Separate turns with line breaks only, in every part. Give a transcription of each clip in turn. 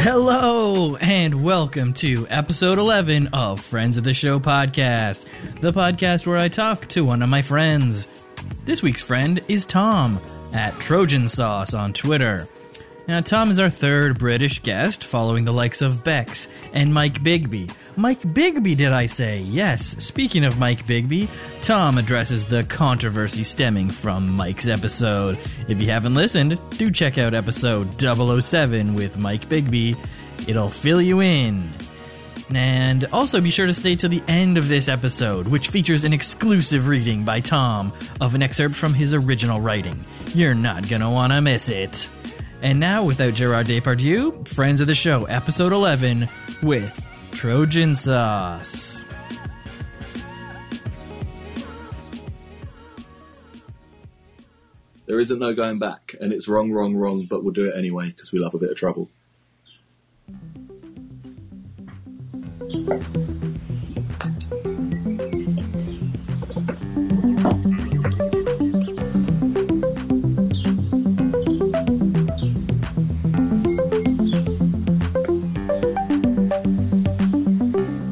Hello, and welcome to episode 11 of Friends of the Show podcast, the podcast where I talk to one of my friends. This week's friend is Tom at Trojan Sauce on Twitter. Now, Tom is our third British guest, following the likes of Bex and Mike Bigby. Mike Bigby, did I say? Yes. Speaking of Mike Bigby, Tom addresses the controversy stemming from Mike's episode. If you haven't listened, do check out episode 007 with Mike Bigby. It'll fill you in. And also be sure to stay to the end of this episode, which features an exclusive reading by Tom of an excerpt from his original writing. You're not gonna wanna miss it. And now, without Gerard Depardieu, Friends of the Show, episode 11, with Trojan Sauce.
There isn't no going back, and it's wrong, wrong, wrong, but we'll do it anyway because we love a bit of trouble.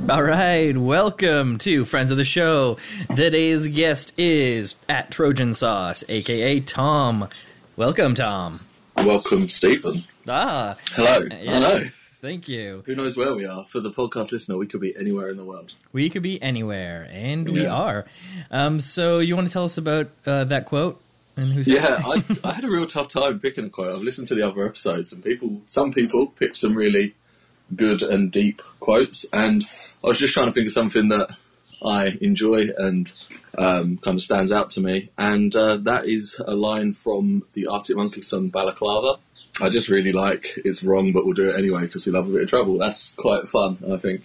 All right, welcome to Friends of the Show. Today's guest is at Trojan Sauce, aka Tom. Welcome, Tom.
Welcome, Stephen.
Ah,
Hello.
yes,
Hello.
Thank you.
Who knows where we are? For the podcast listener, we could be anywhere in the world.
We could be anywhere, and we are. Um, so, you want to tell us about uh, that quote and who said
Yeah? I, I had a real tough time picking a quote. I've listened to the other episodes, and people, some people picked some really good and deep quotes, and I was just trying to think of something that I enjoy and um, kind of stands out to me, and uh, that is a line from the Arctic Monkeys song "Balaclava." I just really like it's wrong, but we'll do it anyway because we love a bit of trouble. That's quite fun, I think.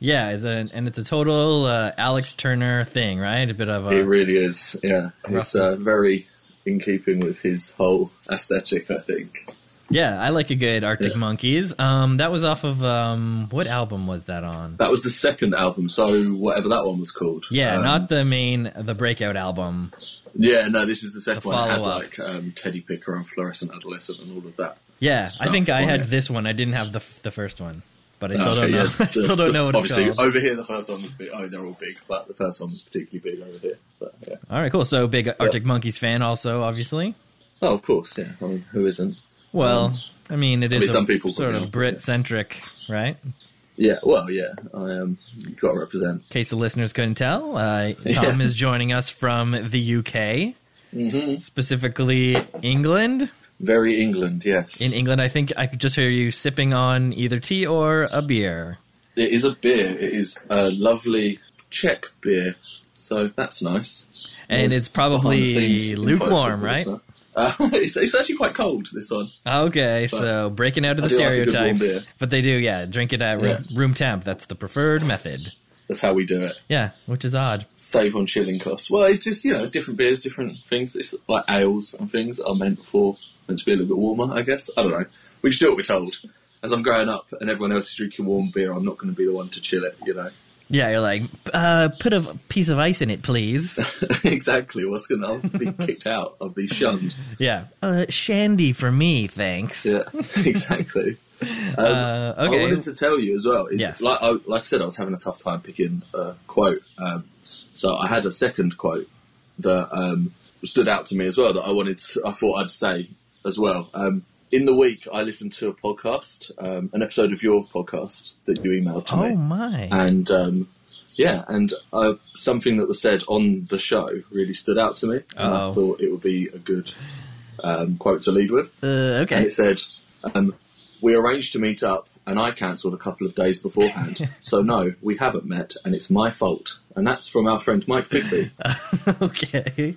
Yeah, it's a, and it's a total uh, Alex Turner thing, right? A bit of a, It
really is, yeah. It's uh, very in keeping with his whole aesthetic, I think.
Yeah. I like a good Arctic
Yeah.
Monkeys. Um, that was off of um, what album was that on?
That was the second album, so whatever that one was called.
Yeah,
Um,
not the main, the breakout album.
Yeah, no, this is the second
The
one. It had like um, Teddy Picker and Fluorescent Adolescent and all of that.
Yeah, I think I had
it.
this one. I didn't have the the first one, but I
Oh,
still don't know.
yeah,
I still
the-
don't know what it's
Obviously,
called.
over here the first one was big. Oh, they're all big, but the first one was particularly big over here. But, yeah.
All right, cool. So big Arctic Monkeys fan, also obviously.
Oh, of course, yeah. I mean, who isn't?
Well, I mean, it is
mean,
a
some people
sort of Brit centric, right?
Yeah, well, yeah. I um, got to represent.
In case the listeners couldn't tell, uh, Tom
Yeah.
is joining us from the UK,
hmm
specifically England.
Very England, yes.
In England, I think I could just hear you sipping on either tea or a beer.
It is a beer. It is a lovely Czech beer, so that's nice.
And
There's
it's probably lukewarm, right?
Uh, it's, it's actually quite cold. This one.
Okay, so breaking out of the
do like a good warm
stereotypes, but they do, yeah, drink it at room,
Yeah.
room temp. That's the preferred method.
That's how we do it.
Yeah, which is odd.
Save on chilling costs. Well, it's just you know different beers, different things. It's like ales and things are meant for meant to be a little bit warmer. I guess I don't know. We just do what we're told. As I'm growing up and everyone else is drinking warm beer, I'm not going to be the one to chill it. You know.
Yeah, you're like, uh, put a piece of ice in it, please.
exactly. What's going to? Be kicked out. I'll be shunned.
yeah, uh, shandy for me, thanks.
Yeah. exactly. Um,
Uh,
I wanted to tell you as well. Is
Yes.
like I, like I said, I was having a tough time picking a quote. Um, so I had a second quote that um, stood out to me as well that I wanted. To, I thought I'd say as well. Um, in the week, I listened to a podcast, um, an episode of your podcast that you emailed to
Oh
me,
my!
and um, yeah, and uh, something that was said on the show really stood out to me, and
Uh-oh.
I thought it would be a good um, quote to lead with.
Uh,
And
okay.
it said, um, "We arranged to meet up, and I cancelled a couple of days beforehand. so no, we haven't met, and it's my fault." And that's from our friend Mike Bigby.
okay.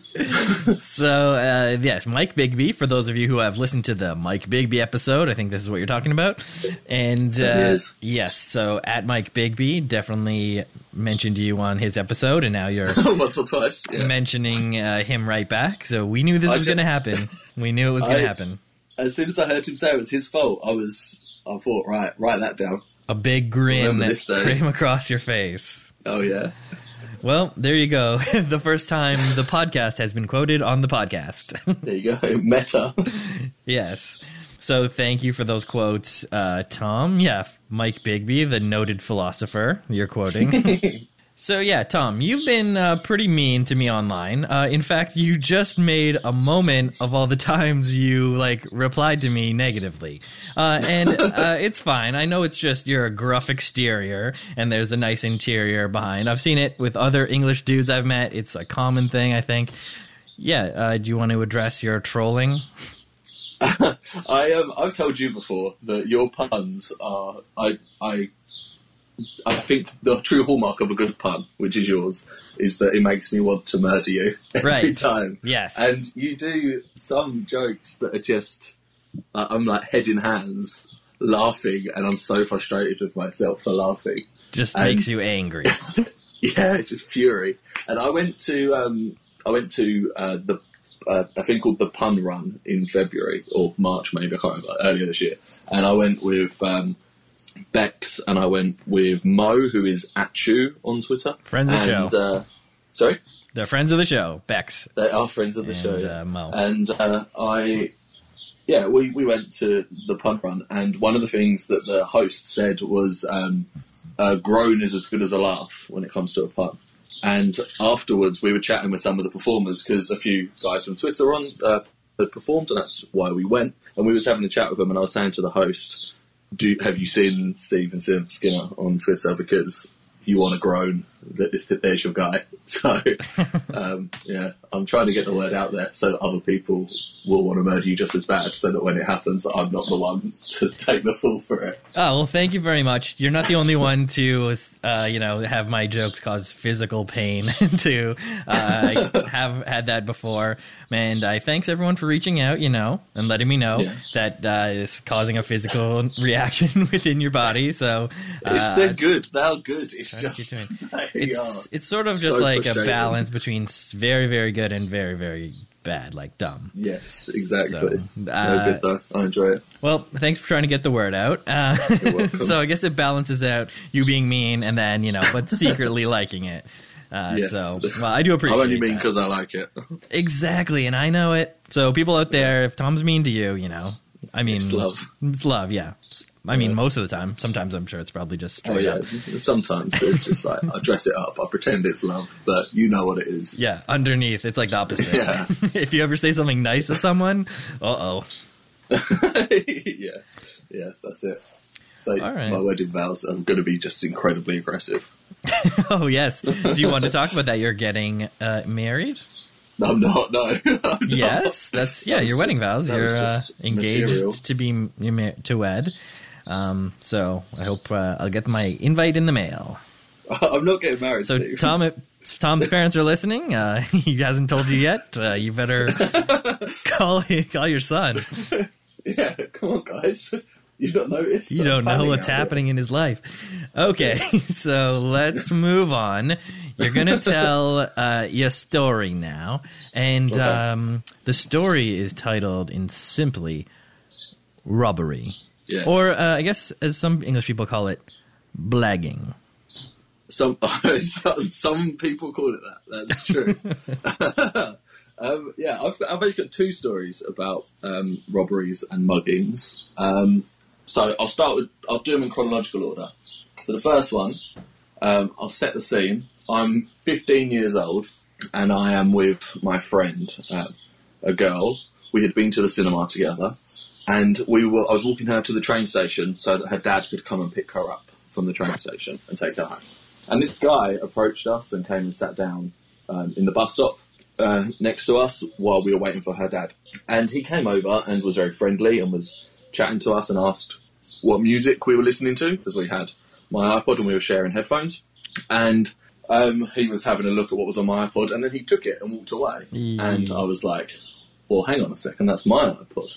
so, uh, yes, Mike Bigby, for those of you who have listened to the Mike Bigby episode, I think this is what you're talking about. And uh, yes, so at Mike Bigby, definitely mentioned you on his episode, and now you're
Once or twice. Yeah.
mentioning uh, him right back. So we knew this
I
was going to happen. We knew it was going to happen.
As soon as I heard him say it was his fault, I was. I thought, right, write that down.
A big grin that came across your face.
Oh yeah.
Well, there you go. the first time the podcast has been quoted on the podcast.
There you go. Meta.
yes. So thank you for those quotes, uh, Tom. Yeah, Mike Bigby, the noted philosopher, you're quoting. so yeah, Tom, you've been uh, pretty mean to me online. Uh, in fact, you just made a moment of all the times you like replied to me negatively, uh, and uh, it's fine. I know it's just you're a gruff exterior and there's a nice interior behind. I've seen it with other English dudes I've met. It's a common thing, I think. Yeah, uh, do you want to address your trolling?
I um, I've told you before that your puns are I I I think the true hallmark of a good pun, which is yours, is that it makes me want to murder you every
Right.
time.
Yes.
And you do some jokes that are just uh, I'm like head in hands laughing, and I'm so frustrated with myself for laughing.
Just
And-
makes you angry.
Yeah, just fury. And I went to um, I went to uh, the uh, a thing called the Pun Run in February or March, maybe I can't remember earlier this year. And I went with um, Bex and I went with Mo, who is at Chew on Twitter.
Friends of the show.
Uh, sorry,
They're friends of the show, Bex.
they are friends of the
And,
show. yeah.
uh, Mo.
And uh, I, yeah, we, we went to the pun run, and one of the things that the host said was, um, "A groan is as good as a laugh when it comes to a pun." And afterwards, we were chatting with some of the performers because a few guys from Twitter on uh, had performed, and that's why we went. And we was having a chat with them, and I was saying to the host, "Do have you seen Stephen Sim- Skinner on Twitter? Because you want to groan, there's your guy." So, um, yeah, I'm trying to get the word out there so that other people will want to murder you just as bad, so that when it happens, I'm not the one to take the fall for it.
Oh well, thank you very much. You're not the only one to, uh, you know, have my jokes cause physical pain. to uh, have had that before, and I thanks everyone for reaching out, you know, and letting me know
Yeah.
that uh, is causing a physical reaction within your body. So
It's,
uh,
they're good. They're good. It's
trying to keep
just
it's it's sort of just
so
like a balance between very very good and very very bad, like dumb.
Yes, exactly.
So,
no
uh,
good though. I enjoy it.
Well, thanks for trying to get the word out. Uh, so I guess it balances out you being mean and then you know, but secretly liking it. Uh,
Yes.
So, well, I do appreciate.
I only mean because I like it.
exactly, and I know it. So, people out there, if Tom's mean to you, you know, I mean,
It's love.
It's love, yeah. I mean, most of the time. Sometimes I'm sure it's probably just
Oh yeah.
up.
Sometimes it's just like I dress it up. I pretend it's love, but you know what it is.
Yeah, underneath, it's like the opposite.
Yeah.
if you ever say something nice to someone, uh oh.
yeah, yeah, that's it. So
All right.
my wedding vows are going to be just incredibly aggressive.
Oh, yes. Do you want to talk about that? You're getting uh, married?
No, I'm not. No. I'm not.
Yes, that's yeah.
That
Your wedding
just-
vows. You're uh, engaged
material.
to be to wed. Um, so I hope uh, I'll get my invite in the mail.
I'm not getting married.
So
Steve.
Tom, if Tom's parents are listening, uh, he hasn't told you yet. Uh, you better call call your son.
yeah, come on, guys. You don't notice?
You don't know what's happening in his life. Okay, so let's move on. You're gonna tell uh, your story now, and
Okay.
um, the story is titled in simply robbery.
Yes.
Or uh, I guess, as some English people call it, blagging.
Some some people call it that. That's true. um, yeah, I've, I've actually got two stories about um, robberies and muggings. Um, so I'll start with I'll do them in chronological order. So the first one, um, I'll set the scene. I'm 15 years old, and I am with my friend, uh, a girl. We had been to the cinema together, and we were. I was walking her to the train station so that her dad could come and pick her up from the train station and take her home. And this guy approached us and came and sat down um, in the bus stop uh, next to us while we were waiting for her dad. And he came over and was very friendly and was chatting to us and asked what music we were listening to because we had my iPod and we were sharing headphones. And um, he was having a look at what was on my iPod and then he took it and walked away.
Mm.
And I was like, well, hang on a second, that's my iPod.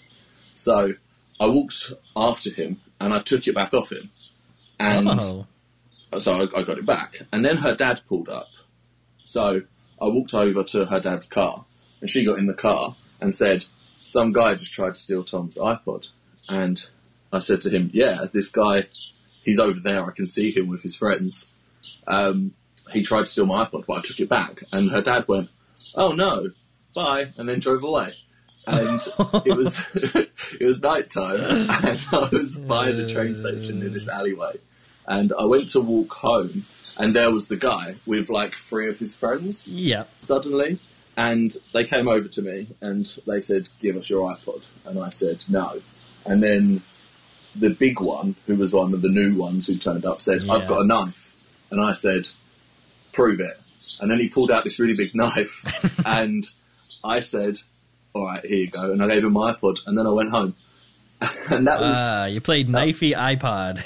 So I walked after him and I took it back off him. And
oh,
so I, I got it back. And then her dad pulled up. So I walked over to her dad's car, and she got in the car and said, "Some guy just tried to steal Tom's iPod." And I said to him, "Yeah, this guy, he's over there. I can see him with his friends." Um, he tried to steal my iPod, but I took it back. And her dad went, "Oh no, bye," and then drove away. And it was it was night time, and I was by the train station in this alleyway, and I went to walk home, and there was the guy with like three of his friends
Yeah.
suddenly, and they came over to me and they said, "Give us your iPod," and I said, "No," and then the big one, who was one of the new ones who turned up, said,
Yeah.
"I've got a knife," and I said, "Prove it," and then he pulled out this really big knife, and I said, "All right, here you go," and I gave him my iPod, and then I went home, and that was
Uh, you played knifey iPod.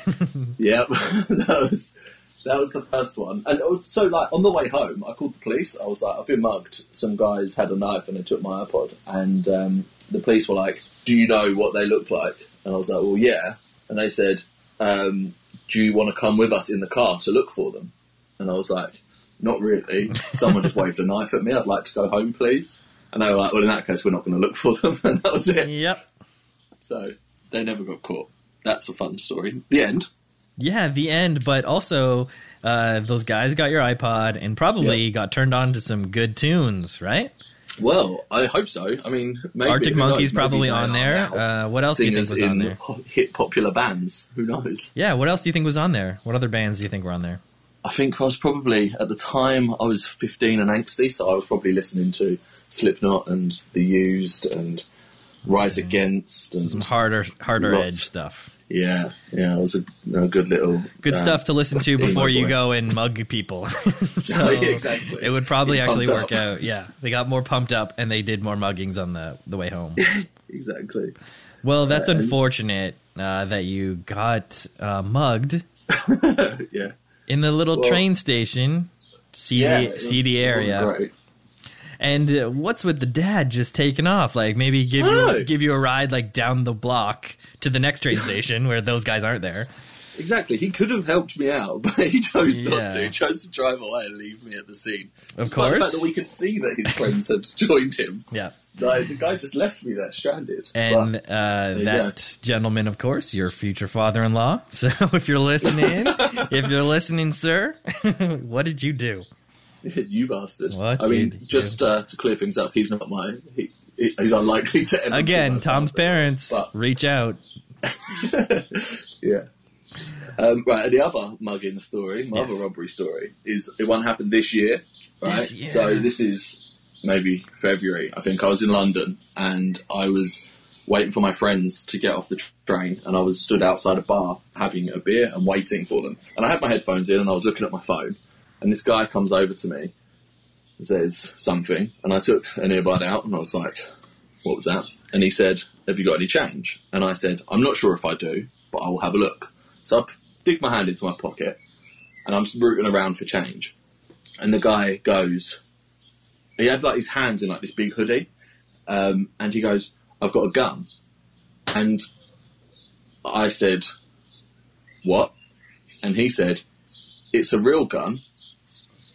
Yep, that was that was the first one. And so, like on the way home, I called the police. I was like, "I've been mugged. Some guys had a knife and they took my iPod." And um, the police were like, "Do you know what they look like?" And I was like, "Well, yeah." And they said, um, "Do you want to come with us in the car to look for them?" And I was like, "Not really. Someone just waved a knife at me. I'd like to go home, please." And they were like, "Well, in that case, we're not going to look for them." And that was it.
yep.
So they never got caught. That's a fun story. The end.
Yeah, the end, but also uh, those guys got your iPod and probably
Yeah.
got turned on to some good tunes, right?
Well, I hope so. I mean, maybe,
Arctic? Monkeys probably on there. Uh, what else do you think was on there?
ho- Hit popular bands. Who knows?
Yeah, what else do you think was on there? What other bands do you think were on there?
I think I was probably at the time I was 15 and angsty, so I was probably listening to Slipknot and The Used and Rise Against and
Some harder, harder
Lots.
edge stuff.
yeah, yeah, it was a, a good little
Good
uh,
stuff to listen to before you
boy.
go and mug people. so
Yeah, exactly.
it would probably actually work
up.
out. Yeah, they got more pumped up and they did more muggings on the the way home.
Exactly.
Well, that's
Uh,
unfortunate uh, that you got uh, mugged
yeah.
in the little
Well,
train station, seedy,
yeah, it was-
seedy
wasn't
area. And uh, what's with the dad just taking off? Like maybe give you give you a ride like down the block to the next train station where those guys aren't there.
Exactly. He could have helped me out, but he chose
Yeah.
not to. He chose to drive away and leave me at the scene.
Of
Despite The
course.
fact that we could see that his friends had joined him.
Yeah.
Like, the guy just left me there stranded.
And
But,
uh, that gentleman, of course, your future father-in-law. So if you're listening, if you're listening, sir, what did you do?
you bastard.
What
I mean, just uh, to clear things up, he's not my. He, he- he's unlikely to ever. be
Again, Tom's
father.
parents
But-
reach out.
Yeah. Um, right, and the other mugging story, my
Yes.
other robbery story, is the one happened this year. Right,
This year.
so this is maybe February. I think I was in London and I was waiting for my friends to get off the train, and I was stood outside a bar having a beer and waiting for them. And I had my headphones in, and I was looking at my phone, and this guy comes over to me, and says something, and I took an earbud out, and I was like, "What was that?" And he said, "Have you got any change?" And I said, "I'm not sure if I do, but I will have a look." So I dig my hand into my pocket, and I'm rooting around for change. And the guy goes, he had like his hands in like this big hoodie, um, and he goes, "I've got a gun," and I said, "What?" And he said, "It's a real gun,"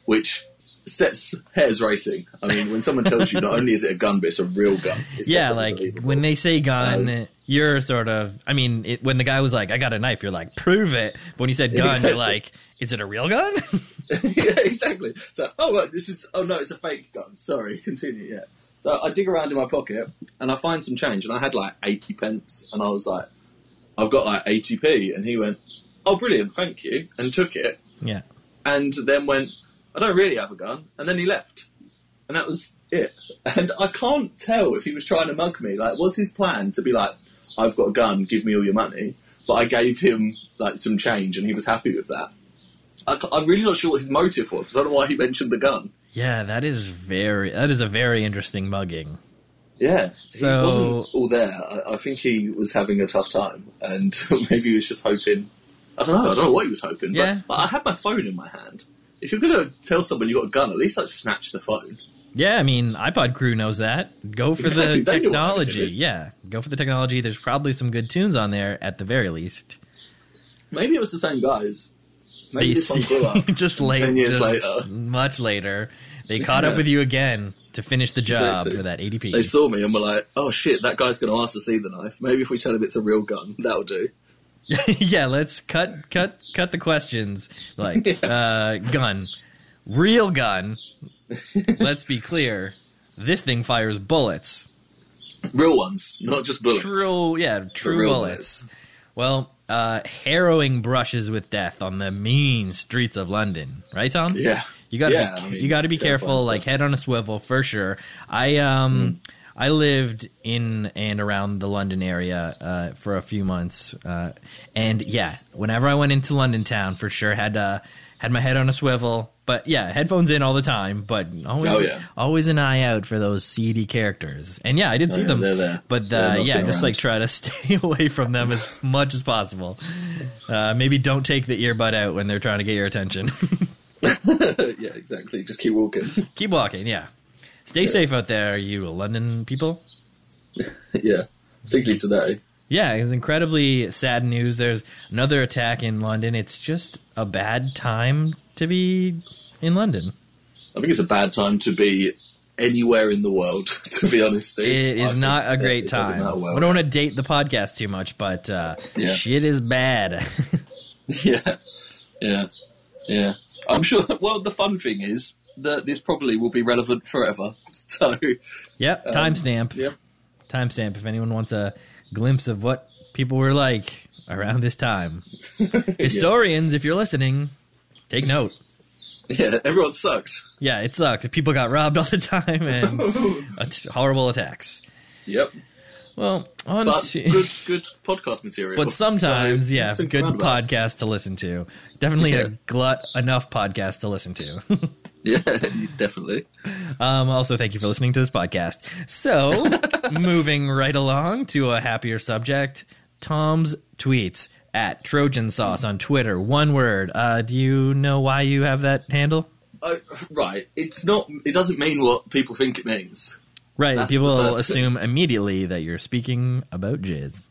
which sets hairs racing. I mean, when someone tells you not only is it a gun, but it's a real gun.
Yeah, like when they say gun,
Um,
you're sort of. I mean, it, when the guy was like, "I got a knife," you're like, "Prove it." But when you said gun,
Exactly.
you're like, "Is it a real gun?"
yeah, exactly. So, oh, this is. Oh no, it's a fake gun. Sorry, continue. Yeah. So I dig around in my pocket and I find some change, and I had like eighty pence, and I was like, I've got like eighty p, and he went, oh, brilliant, thank you, and took it,
yeah.
and then went, I don't really have a gun, and then he left, and that was it. And I can't tell if he was trying to mug me. Like, was his plan to be like, I've got a gun, give me all your money? But I gave him like some change, and he was happy with that. I, am really not sure what his motive was. I don't know why he mentioned the gun.
Yeah, that is very. That is a very interesting mugging.
Yeah,
So-
he wasn't all there. I, I think he was having a tough time, and maybe he was just hoping. I don't know. I don't know what he was hoping.
Yeah.
But I had my phone in my hand. If you're gonna tell someone you got a gun, at least like snatch the phone.
Yeah, I mean, iPod crew knows that. Go for
Exactly,
the
they knew what happened to
technology. Yeah, go for the technology. There's probably some good tunes on there at the very least.
Maybe it was the same guys. Maybe this one grew up.
just late,
Ten years later,
much later, they caught up with you again to finish the job
Exactly.
for that ADP.
they saw me and were like, "Oh shit, that guy's going to ask to see the knife. Maybe if we tell him it's a real gun, that'll do."
yeah, let's cut cut cut the questions. Like, uh, gun. real gun. Let's be clear. This thing fires bullets.
Real ones, not just bullets.
True, yeah, true
real
bullets. Well, uh, harrowing brushes with death on the mean streets of London, right, Tom?
Yeah.
You gotta
Yeah,
be,
I mean,
you gotta be careful, like head on a swivel for sure. I um I lived in and around the London area uh, for a few months, uh, and yeah, whenever I went into London town, for sure had uh, had my head on a swivel. But yeah, headphones in all the time, but always
Oh, yeah.
always an eye out for those seedy characters. And yeah, I did
Oh,
see
yeah,
them,
they're
but
They're
uh, yeah, just
around.
like try to stay away from them as much as possible. Uh, maybe don't take the earbud out when they're trying to get your attention.
yeah, exactly. Just keep walking.
Keep walking, yeah. Stay safe out there, you London people.
yeah, particularly today.
Yeah, it's incredibly sad news. There's another attack in London. It's just a bad time to be in London.
I think it's a bad time to be anywhere in the world. To be honest.
It
I
is not a great time.
matter where
we don't want to date the podcast too much, but uh,
Yeah.
shit is bad.
Yeah, yeah, yeah. I'm sure. Well, the fun thing is that this probably will be relevant forever. So,
yep,
Um,
timestamp.
yep.
Timestamp if anyone wants a glimpse of what people were like around this time. Historians, if you're listening, take note.
Yeah, everyone sucked.
Yeah, it sucked. People got robbed all the time and horrible attacks.
Yep.
Well, on
But
to,
good, good podcast material.
but sometimes,
So,
yeah, good podcast to listen to. Definitely a glut enough podcast to listen to.
Yeah, definitely.
um, also, thank you for listening to this podcast. So, moving right along to a happier subject, Tom's tweets at Trojan Sauce on Twitter. One word. Uh, do you know why you have that handle?
Oh, right. It's not. It doesn't mean what people think it means.
Right,
That's
people
first thing.
assume immediately that you're speaking about jizz.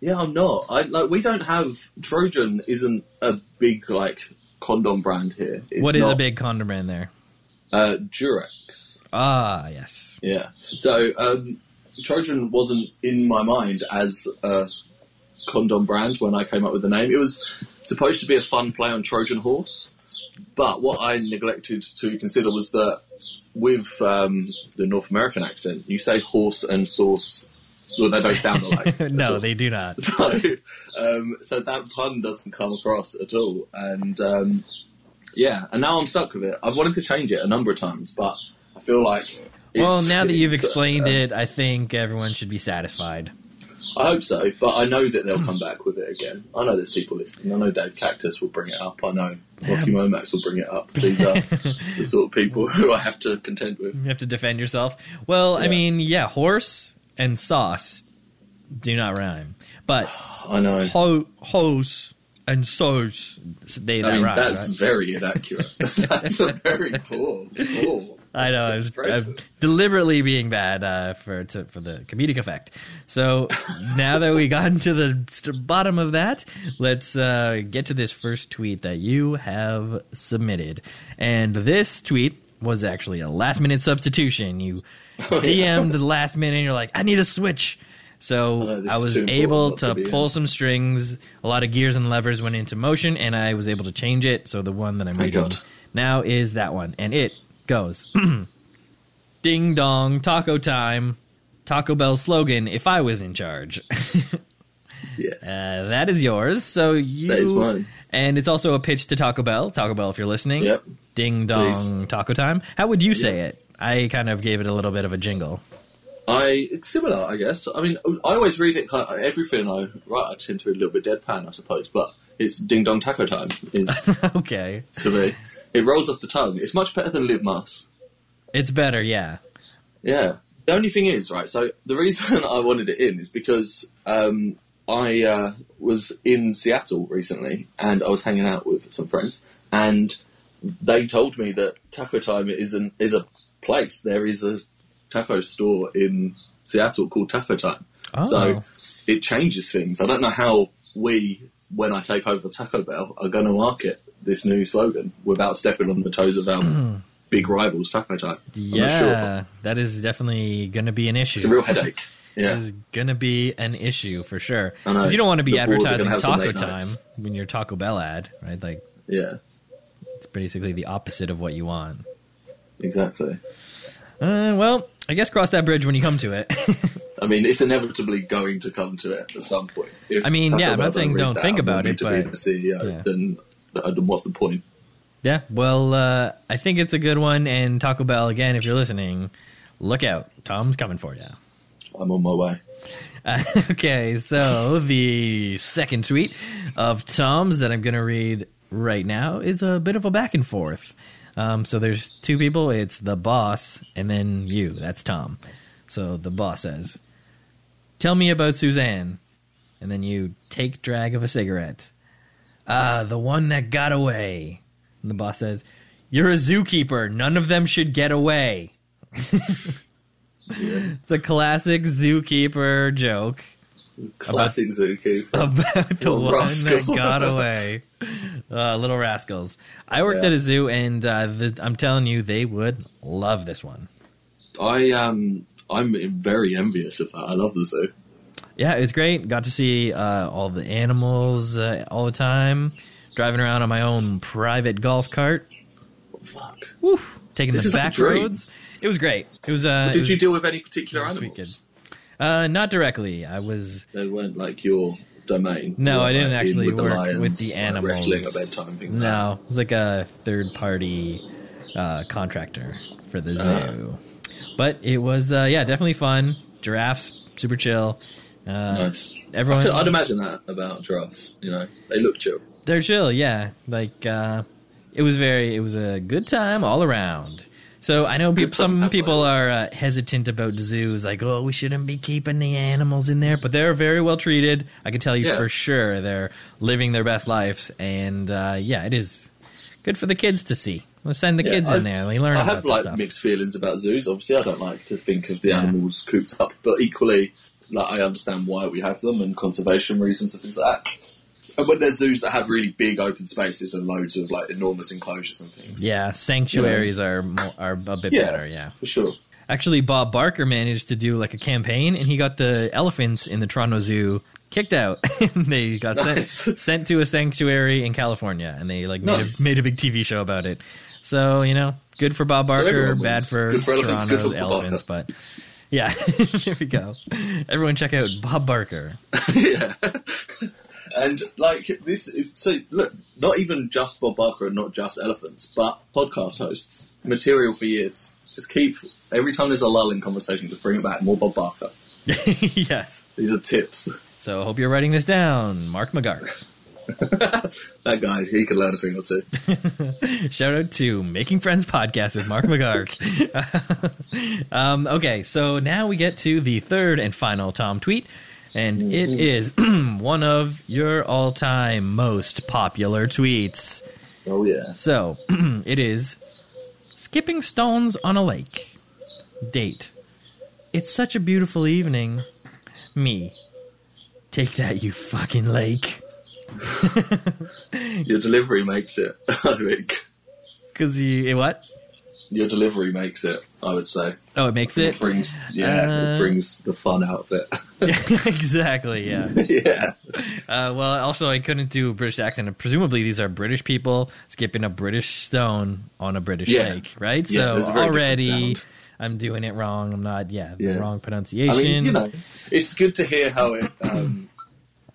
Yeah, I'm not. I like. We don't have Trojan. Isn't a big like condom brand here. It's
what is a big condom brand there?
uh, Durex?
Ah, yes.
Yeah. So um, Trojan wasn't in my mind as a condom brand when I came up with the name. It was supposed to be a fun play on Trojan horse, but what I neglected to consider was that with um, the North American accent, you say horse and sauce. Well, they don't sound alike.
no, they do not.
So, um, so that pun doesn't come across at all, and um, yeah, and now I'm stuck with it. I've wanted to change it a number of times, but I feel like.
Well, now that you've explained
uh,
it, I think everyone should be satisfied.
I hope so, but I know that they'll come back with it again. I know there's people listening. I know Dave Cactus will bring it up. I know Rocky Momax will bring it up. These are the sort of people who I have to contend with.
You have to defend yourself. Well, I mean, yeah, horse and sauce do not rhyme, but
I know.
ho- hose and sauce they
I mean,
rhyme.
that's
right?
very inaccurate. that's a very poor. poor.
I know. I was I'm deliberately being bad uh, for to, for the comedic effect. So now that we got into the bottom of that, let's uh, get to this first tweet that you have submitted. And this tweet was actually a last minute substitution. You DM'd the last minute, and you're like, "I need a switch." So I was able
to in.
pull some strings. A lot of gears and levers went into motion, and I was able to change it. So the one that I'm
Thank
reading
God.
now is that one, and it goes Ding dong, taco time. Taco Bell slogan, if I was in charge.
Yes.
Uh, that is yours. So you
That is mine.
And it's also a pitch to Taco Bell. Taco Bell if you're listening.
Yep.
Ding dong
Please.
taco time. How would you say it? I kind of gave it a little bit of a jingle.
I it's similar, I guess. I mean, I always read it. Kind of, everything I write, I tend to read a little bit deadpan, I suppose. But it's ding dong taco time is
okay.
to me. It rolls off the tongue. It's much better than live mas.
It's better, yeah.
Yeah. The only thing is, right, so the reason I wanted it in is because um, I uh, was in Seattle recently and I was hanging out with some friends and they told me that Taco Time is, an, is a place. There is a taco store in Seattle called Taco Time.
Oh.
So it changes things. I don't know how we, when I take over Taco Bell, are going to market this new slogan without stepping on the toes of our hmm. big rivals, Taco Time. I'm not sure.
yeah, that is definitely going to be an issue.
It's a real headache. Yeah.
is going to be an issue for sure. Because you don't want to be advertising
gonna have some
Taco Time
nights.
when you're Taco Bell ad, right? Like
Yeah.
It's basically the opposite of what you want.
Exactly.
Uh, well, I guess cross that bridge when you come to it.
I mean, it's inevitably going to come to it at some point. If
I mean,
Taco
yeah, I'm not saying don't think about it,
to
but-
CEO,
yeah.
then, then what's the point?
yeah, well, uh, I think it's a good one. And Taco Bell, again, if you're listening, look out. Tom's coming for you.
I'm on my way.
Uh, okay, so the second tweet of Tom's that I'm going to read right now is a bit of a back and forth. Um, so there's two people. It's the boss and then you. That's Tom. So the boss says, "Tell me about Suzanne," and then you take drag of a cigarette. Ah, the one that got away. And the boss says, "You're a zookeeper. None of them should get away." It's a classic zookeeper joke.
Classic Zuki.
about the
Little
one
rascal.
that got away. Uh, little rascals. I worked
Yeah.
at a zoo, and uh, the, I'm telling you, they would love this one.
I um, I'm very envious of that. I love the zoo.
Yeah, it's great. Got to see uh, all the animals uh, all the time. Driving around on my own private golf cart.
Fuck.
Woof. Taking
This
the back roads. It was great. It was. Uh,
Did
was-
you deal with any particular animals?
Uh, not directly. I was.
They weren't like your domain.
No, I didn't
like,
actually
with
work
lions,
with the
like,
animals.
wrestling at bedtime. Things like
no, it was like a third party uh, contractor for the
Ah.
zoo. But it was, uh, yeah, definitely fun. Giraffes, super chill. Uh.
Nice.
Everyone,
could, I'd imagine that about giraffes. You know, they look chill.
they're chill. Yeah, like uh, it was very, it was a good time all around. So I know some people are uh, hesitant about zoos, like, oh, we shouldn't be keeping the animals in there, but they're very well treated. I can tell you
Yeah.
for sure they're living their best lives, and uh, yeah, it is good for the kids to see. Let's send the
Yeah,
kids
I-
in there; they learn
I
about
have like
stuff.
mixed feelings about zoos. Obviously, I don't like to think of the
Yeah.
animals cooped up, but equally, like I understand why we have them and conservation reasons and things like that. And when there's zoos that have really big open spaces and loads of like enormous enclosures and things,
Yeah, sanctuaries are more, are a bit
Yeah.
better. Yeah,
for sure.
actually, Bob Barker managed to do like a campaign, and he got the elephants in the Toronto Zoo kicked out. and they got
Nice.
sent sent to a sanctuary in California, and they like made
Nice.
a, made a big TV show about it. So you know, good for Bob Barker,
everyone
bad for,
for elephants,
Toronto
for Bob
elephants, but. Yeah, here we go. Everyone check out Bob Barker.
yeah. And like this, so look, not even just Bob Barker and not just elephants, but podcast hosts, material for years. Just keep every time there's a lull in conversation, just bring it back. More Bob Barker.
yes.
These are tips.
So I hope you're writing this down. Mark McGark.
That guy, he can learn a thing or two.
Shout out to Making Friends podcast with Mark McGark. um, okay, so now we get to the third and final Tom tweet, and mm-hmm. it is one of your all time most popular tweets.
Oh yeah.
So it is skipping stones on a lake. Date. It's such a beautiful evening. Me. Take that, you fucking lake.
Your delivery makes it. I think
Cause you eh, what?
Your delivery makes it. I would say
Oh, it makes it.
it brings yeah,
Uh,
it brings the fun out of it.
exactly. Yeah.
yeah.
Uh, well, also I couldn't do a British accent. Presumably, these are British people skipping a British stone on a British
Yeah.
lake, right?
Yeah,
so already. I'm doing it wrong. I'm not. Yeah, the
Yeah.
wrong
I
pronunciation.
mean, you know, it's good to hear how it um,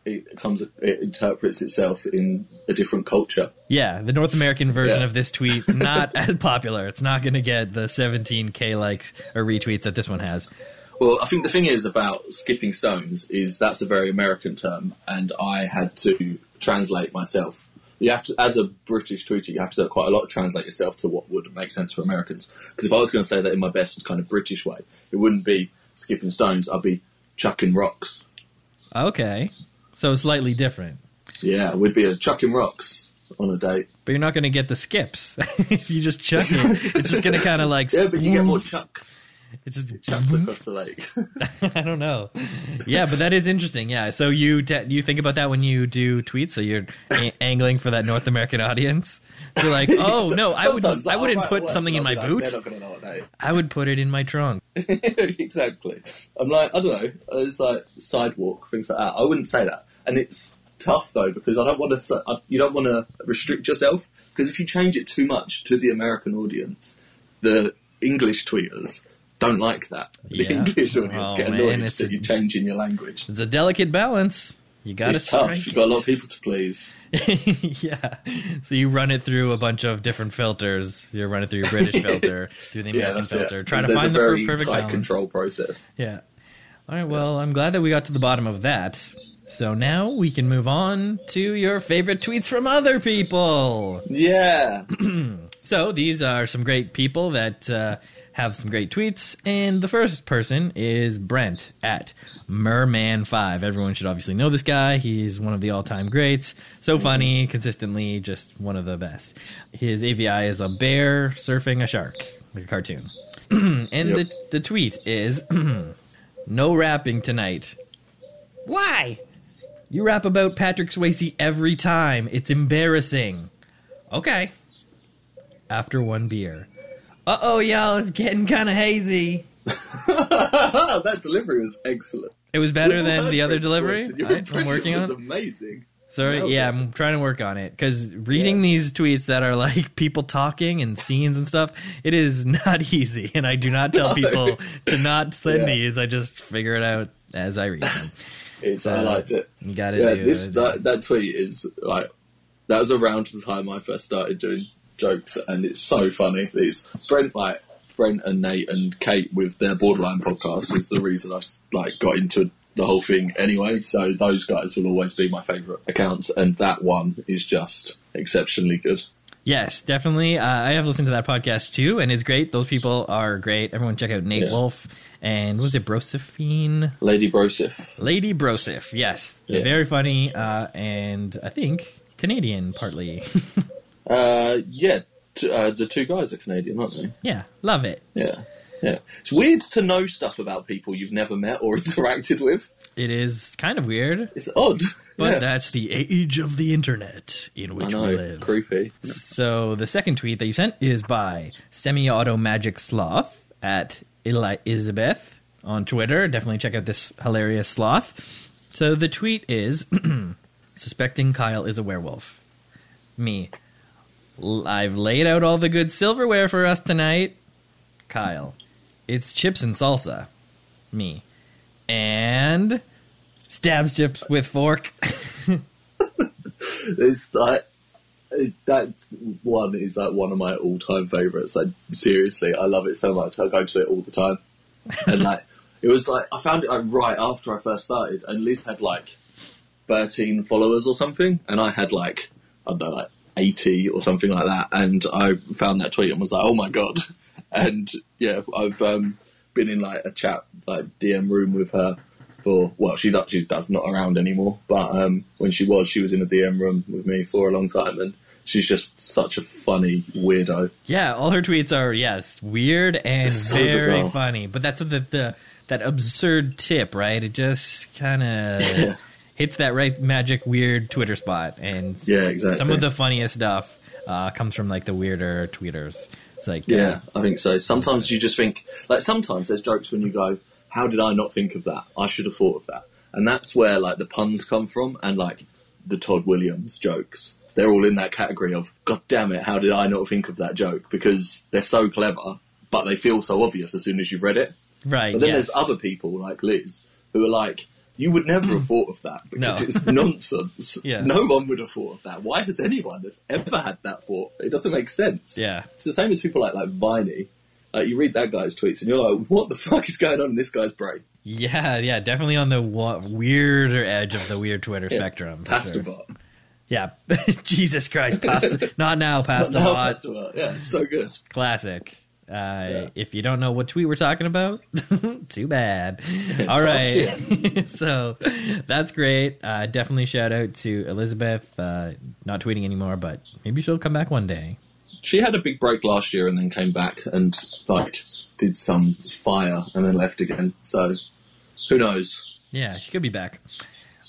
it comes, it interprets itself in a different culture.
Yeah, the North American version
Yeah.
of this tweet not as popular. It's not going to get the 17k likes or retweets that this one has.
Well, I think the thing is about skipping stones is that's a very American term, and I had to translate myself. You have to, as a British tweeter, you have to quite a lot to translate yourself to what would make sense for Americans. Because if I was going to say that in my best kind of British way, it wouldn't be skipping stones. I'd be chucking rocks.
Okay, so slightly different,
Yeah, we'd be a chucking rocks on a date.
but you're not going to get the skips if you just chuck it. It's just going to kind of like
Yeah, but you get more chucks.
It's just
Chucks across the lake.
I don't know. Yeah, but that is interesting. Yeah, so you te- you think about that when you do tweets. So you're a- angling for that North American audience. So you're like, oh no, I would I wouldn't put
work
something in my
like,
boot.
They're not to know what they.
I would put it in my trunk.
exactly. I'm like, I don't know. It's like sidewalk things like that. I wouldn't say that, and it's tough though because I don't want to. You don't want to restrict yourself because if you change it too much to the American audience, the English tweeters don't like that. The
Yeah.
English audience
Oh,
get annoyed
it's
that you're changing your language.
It's a delicate balance. You got to
It's tough. You've got a lot of people to please.
yeah. So you run it through a bunch of different filters. You run it through your British filter, through the American
that's
filter.
it.
Try to find the perfect
tight
balance.
control process.
Yeah. All right. Well, I'm glad that we got to the bottom of that. So now we can move on to your favorite tweets from other people.
Yeah.
So these are some great people that uh, have some great tweets, and the first person is Brent at Merman5. Everyone should obviously know this guy. He's one of the all-time greats. So funny, consistently, just one of the best. His AVI is a bear surfing a shark, like a cartoon. and
Yep.
the the tweet is no rapping tonight. Why? You rap about Patrick Swayze every time. It's embarrassing. Okay after one beer. Uh oh, y'all, it's getting kind of hazy.
that delivery was excellent.
It was better than the other
French
delivery.
voice
I, I'm
French
working
was
on.
amazing.
Sorry,
Nailed
yeah,
it.
I'm trying to work on it because reading
Yeah.
these tweets that are like people talking and scenes and stuff, it is not easy. And I do not tell
No.
people to not send
Yeah.
these. I just figure it out as I read them.
It's,
So,
I liked it.
You got to
Yeah,
do
this
it.
that, that tweet is like that was around the time I first started doing jokes, and it's so funny. It's Brent like Brent and Nate and Kate with their Borderline podcast is the reason I like got into the whole thing anyway. So those guys will always be my favourite accounts, and that one is just exceptionally good.
Yes, definitely. Uh, I have listened to that podcast too, and it's great. Those people are great. Everyone check out Nate
Yeah.
Wolf and was it Brosephine?
Lady Brosif.
Lady Brosif, yes.
Yeah.
Very funny, uh, and I think Canadian partly.
Uh, yeah, t- uh, the two guys are Canadian, aren't they?
yeah, love it.
Yeah. Yeah. It's weird to know stuff about people you've never met or interacted with.
It is kind of weird,
It's odd.
but
yeah.
that's the age of the internet in which
know,
we live.
creepy.
So the second tweet that you sent is by Semi-Auto Magic Sloth at Elizabeth on Twitter. Definitely check out this hilarious sloth. So the tweet is suspecting Kyle is a werewolf. Me. I've laid out all the good silverware for us tonight. Kyle. It's chips and salsa. Me. And stabs chips with fork.
It's like that one is like one of my all-time favorites. Like seriously, I love it so much. I go to it all the time, and like it was like I found it like right after I first started, and Liz had like thirteen followers or something, and I had like I don't know, like eighty or something like that. And I found that tweet and was like, oh my god! And yeah, I've um, been in like a chat like DM room with her for well, she does, she does not around anymore. But um, when she was, she was in a DM room with me for a long time, and she's just such a funny weirdo.
Yeah, all her tweets are yes, weird and
so
very
bizarre.
funny. But that's the, the that absurd tip, right? It just kind of hits that right magic weird Twitter spot, and
Yeah, exactly.
some of the funniest stuff uh, comes from like the weirder tweeters. It's like
Yeah, I think so. Sometimes you just think, like, sometimes there's jokes when you go, "How did I not think of that? I should have thought of that." And that's where like the puns come from, and like the Todd Williams jokes. They're all in that category of, God damn it, how did I not think of that joke? Because they're so clever, but they feel so obvious as soon as you've read it.
right.
But then
yes.
there's other people like Liz who are like, you would never have hmm. thought of that because
No.
it's nonsense.
Yeah.
No one would have thought of that. Why has anyone ever had that thought? It doesn't make sense.
Yeah.
It's the same as people like like Viney. Like you read that guy's tweets and you're like, what the fuck is going on in this guy's brain?
Yeah, yeah, definitely on the wa- weirder edge of the weird Twitter
Yeah.
spectrum.
Pasta
sure. Yeah, Jesus Christ, pasta. Not now, pasta
No,
bot.
pasta bot. Yeah, so good.
Classic. Uh,
Yeah.
If you don't know what tweet we're talking about, too bad. All right. So that's great. Uh, definitely shout out to Elizabeth. Uh, not tweeting anymore, but maybe she'll come back one day.
She had a big break last year and then came back and like did some fire and then left again. So who knows?
Yeah, she could be back.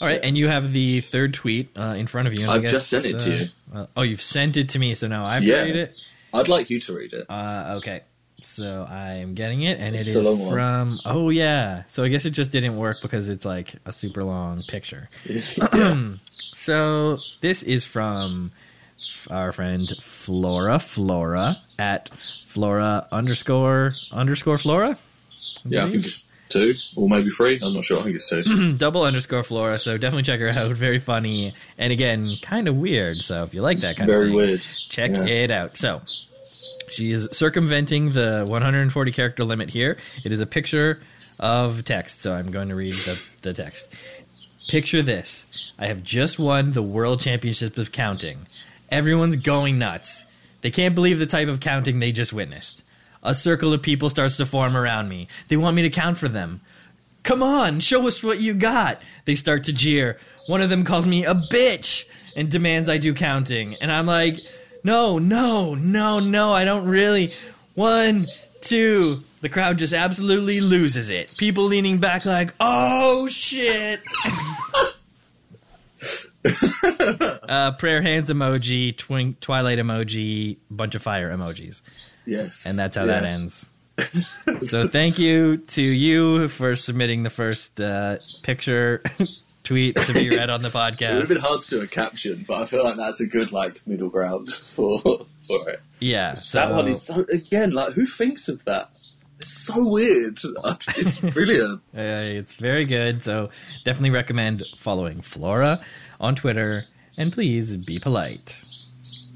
All right, and you have the third tweet uh, in front of you.
I've
guess,
just sent it to
uh,
you.
uh, oh, you've sent it to me, so now I have
Yeah.
to read it.
I'd like you to read it.
Uh, okay. So I'm getting it, and
It's
it is
long one.
from. Oh yeah. So I guess it just didn't work because it's like a super long picture. So this is from our friend Flora Flora at Flora underscore underscore Flora.
yeah, I think it's two or maybe three. I'm not sure. I think it's two.
double underscore Flora. So definitely check her out. Very funny and again kind of weird. So if you like that kind of
Very
thing,
weird.
check
Yeah.
it out. So she is circumventing the 140 character limit here. It is a picture of text. So I'm going to read the, the text. Picture this. I have just won the world championship of counting. Everyone's going nuts. They can't believe the type of counting they just witnessed. A circle of people starts to form around me. They want me to count for them. Come on, show us what you got. They start to jeer. One of them calls me a bitch and demands I do counting. And I'm like, no, no, no, no, I don't really. One, two. The crowd just absolutely loses it. People leaning back like, oh shit. uh, prayer hands emoji, twink, twilight emoji, bunch of fire emojis.
Yes.
And that's how
Yeah.
that ends. so thank you to you for submitting the first uh, picture tweet to be read on the podcast.
It would have been hard to do a caption, but I feel like that's a good like middle ground for for it.
Yeah, so
that one is so again like who thinks of that? It's so weird. It's brilliant.
uh, it's very good. So definitely recommend following Flora on Twitter, and please be polite.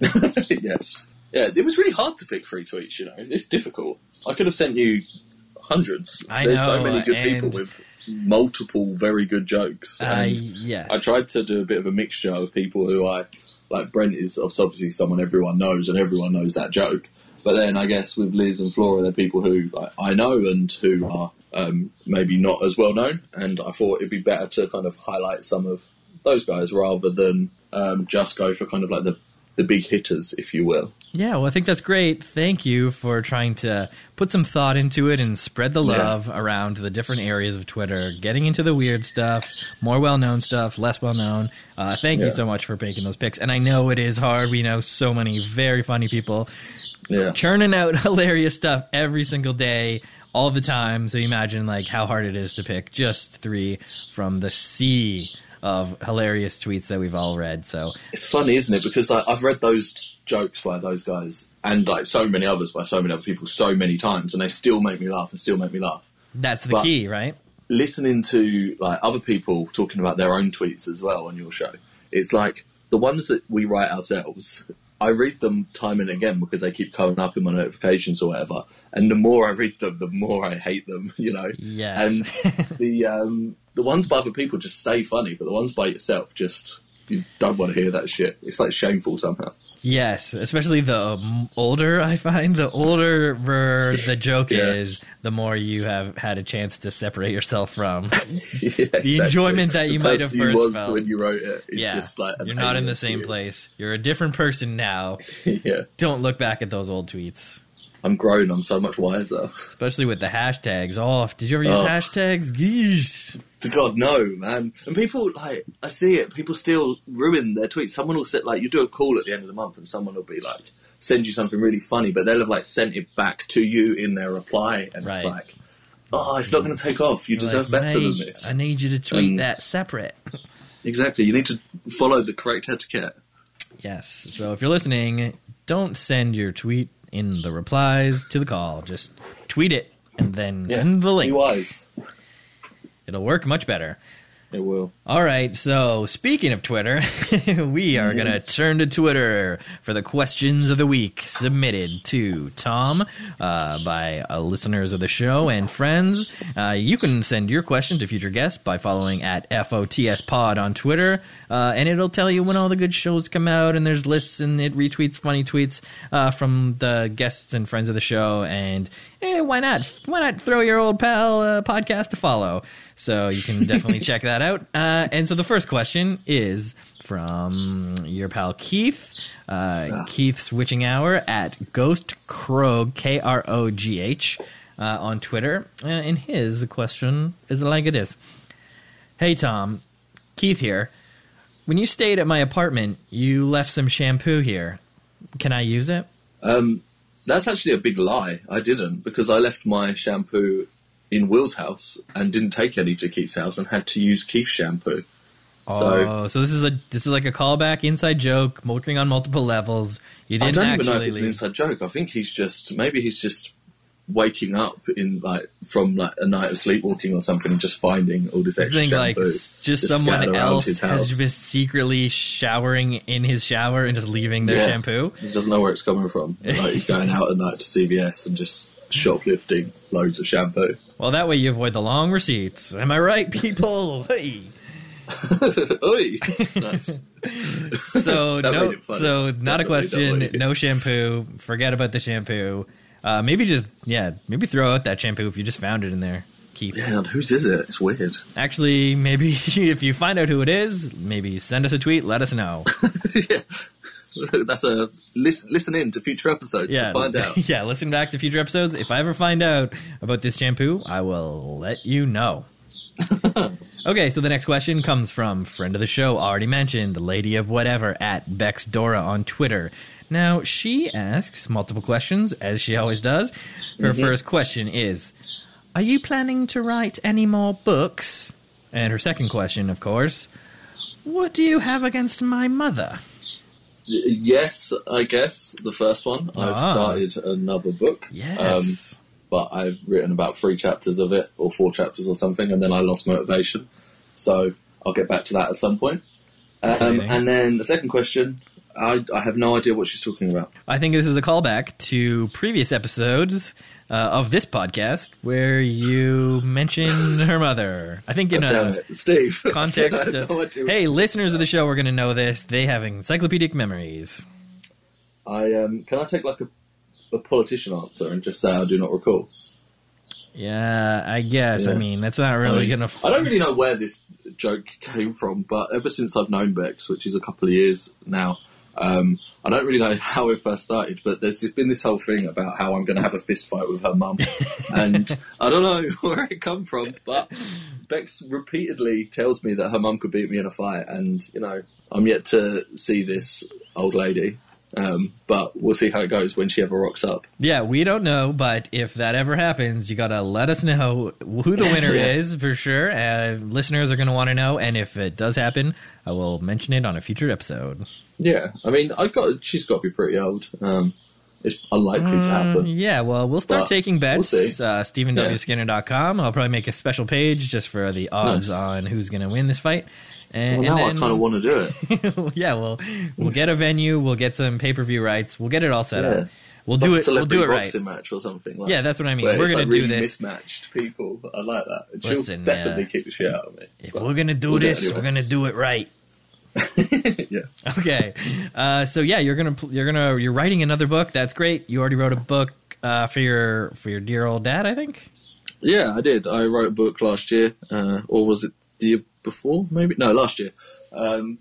yes. Yeah, it was really hard to pick three tweets. You know, it's difficult. I could have sent you hundreds.
I
There's
know,
so many good people with multiple very good jokes.
Uh,
And
yes,
I tried to do a bit of a mixture of people who I like. Brent is obviously someone everyone knows, and everyone knows that joke. But then I guess with Liz and Flora, they're people who like, I know and who are um, maybe not as well known. And I thought it'd be better to kind of highlight some of those guys rather than um, just go for kind of like the the big hitters, if you will.
Yeah, well, I think that's great. Thank you for trying to put some thought into it and spread the
Yeah.
love around the different areas of Twitter, getting into the weird stuff, more well known stuff, less well known. Uh, thank you so much for making those picks. And I know it is hard. We know so many very funny people
Yeah.
churning out hilarious stuff every single day, all the time. So you imagine like how hard it is to pick just three from the sea of hilarious tweets that we've all read. So
It's funny, isn't it? Because like, I've read those jokes by those guys and like so many others by so many other people so many times, and they still make me laugh and still make me laugh.
that's the
But-
key, right?
listening to like other people talking about their own tweets as well on your show, it's like the ones that we write ourselves. I read them time and again because they keep coming up in my notifications or whatever. And the more I read them, the more I hate them. You know.
Yes.
And the um, the ones by other people just stay funny, but the ones by yourself just you don't want to hear that shit. It's like shameful somehow.
Yes, especially the um, older I find, the older the joke
Yeah.
is, the more you have had a chance to separate yourself from.
Yeah, exactly.
enjoyment that you
The
might have first
was
felt.
when you wrote it. It's
yeah,
just like
you're not in the same
you.
place. You're a different person now.
yeah,
Don't look back at those old tweets,
I'm grown. I'm so much wiser.
especially with the hashtags. Oh, did you ever use
Oh.
hashtags? Geesh.
To God, no, man. And people like I see it. People still ruin their tweets. Someone will sit like you do a call at the end of the month, and someone will be like send you something really funny, but they'll have like sent it back to you in their reply, and it's like, oh, it's not going to take off. You
You're
deserve
like,
better than this.
I need you to tweet
Um,
that separate.
Exactly. You need to follow the correct etiquette.
Yes. So if you're listening, don't send your tweet in the replies to the call. Just tweet it and then
Yeah.
send the
Be
link.
wise.
It'll work much better.
It will.
All right, so speaking of Twitter, we are going to turn to Twitter for the questions of the week submitted to Tom uh, by uh, listeners of the show and friends. Uh, you can send your question to future guests by following at FOTS Pod on Twitter, uh, and it'll tell you when all the good shows come out, and there's lists and it retweets funny tweets uh, from the guests and friends of the show, and eh, why not? Why not throw your old pal uh, podcast to follow? So you can definitely check that out. Uh, and so the first question is from your pal Keith, uh, Keith Switching Hour at Ghost Krog K R O G H uh, on Twitter. Uh, and his question is like it is. Hey Tom, Keith here. When you stayed at my apartment, you left some shampoo here. Can I use it?
Um, That's actually a big lie. I didn't because I left my shampoo in Will's house and didn't take any to Keith's house and had to use Keith's shampoo. Oh, so
oh, so this is a this is like a callback, inside joke, working on multiple levels. You
I
didn't
don't
actually
even know if it's an inside joke. I think he's just maybe he's just waking up in like from like a night of sleepwalking or something and just finding all this extra
think
shampoo.
like s- just someone else has been secretly showering in his shower and just leaving their
Yeah.
shampoo.
He doesn't know where it's coming from. Like he's going out at night to CVS and just shoplifting loads of shampoo.
Well, that way you avoid the long receipts. Am I right, people? Hey.
Oi! Nice.
So no,
made it funny.
so not a
That
question. No shampoo. Forget about the shampoo. Uh, maybe just yeah, maybe throw out that shampoo if you just found it in there, Keith.
Yeah, and whose is it? It's weird.
Actually, maybe if you find out who it is, maybe send us a tweet. Let us know.
yeah. That's a listen, listen in to future episodes
Yeah,
to find out.
yeah. Listen back to future episodes. If I ever find out about this shampoo, I will let you know. okay, so the next question comes from friend of the show, already mentioned, Lady of Whatever at Bex Dora on Twitter. Now she asks multiple questions, as she always does. Her first question is, "Are you planning to write any more books?" And her second question, of course, "What do you have against my mother?"
Yes, I guess the first one. I've
Ah.
started another book.
Yes.
Um, but I've written about three chapters of it, or four chapters or something, and then I lost motivation. So I'll get back to that at some point. Um, and then the second question, I, I have no idea what she's talking about.
I think this is a callback to previous episodes uh, of this podcast where you mentioned her mother. I think in
damn
a
Steve.
context.
I have
of-
no
hey, listeners of the show are going to know this. They have encyclopedic memories.
I um, can I take like a, a politician answer and just say I do not recall.
Yeah, I guess. I mean, that's not really
I, mean,
going to.
I don't really know where this joke came from, but ever since I've known Bex, which is a couple of years now, um, I don't really know how it first started. But there's just been this whole thing about how I'm going to have a fist fight with her mum, and I don't know where it come from. But Bex repeatedly tells me that her mum could beat me in a fight, and you know I'm yet to see this old lady. Um, but we'll see how it goes when she ever rocks up.
Yeah, we don't know, but if that ever happens, you got to let us know who the winner
Yeah.
is for sure. Uh, listeners are going to want to know, and if it does happen, I will mention it on a future episode.
Yeah, I mean, I got she's got to be pretty old. Um, it's unlikely to happen.
Um, yeah, well, we'll start
But
taking bets.
we'll
uh, StephenWSkinner.com. I'll probably make a special page just for the odds
Nice.
on who's going to win this fight. And,
Well, now
and
I kind of want to do it.
yeah, well, we'll get a venue. We'll get some pay per view rights. We'll get it all set
Yeah.
up. We'll do it. We'll do it right.
boxing match or something. Like,
Yeah, that's what I mean. We're gonna
like,
do
really
this.
Mismatched people. I like that. And She'll
Listen,
definitely
uh,
kick the shit out of me.
If
But
we're gonna do
we'll
this,
anyway.
we're gonna do it right.
yeah.
Okay. Uh, so yeah, you're gonna you're gonna you're writing another book. That's great. You already wrote a book uh, for your for your dear old dad, I think.
yeah, I did. I wrote a book last year, uh, or was it the year before? Maybe no, last year. Um,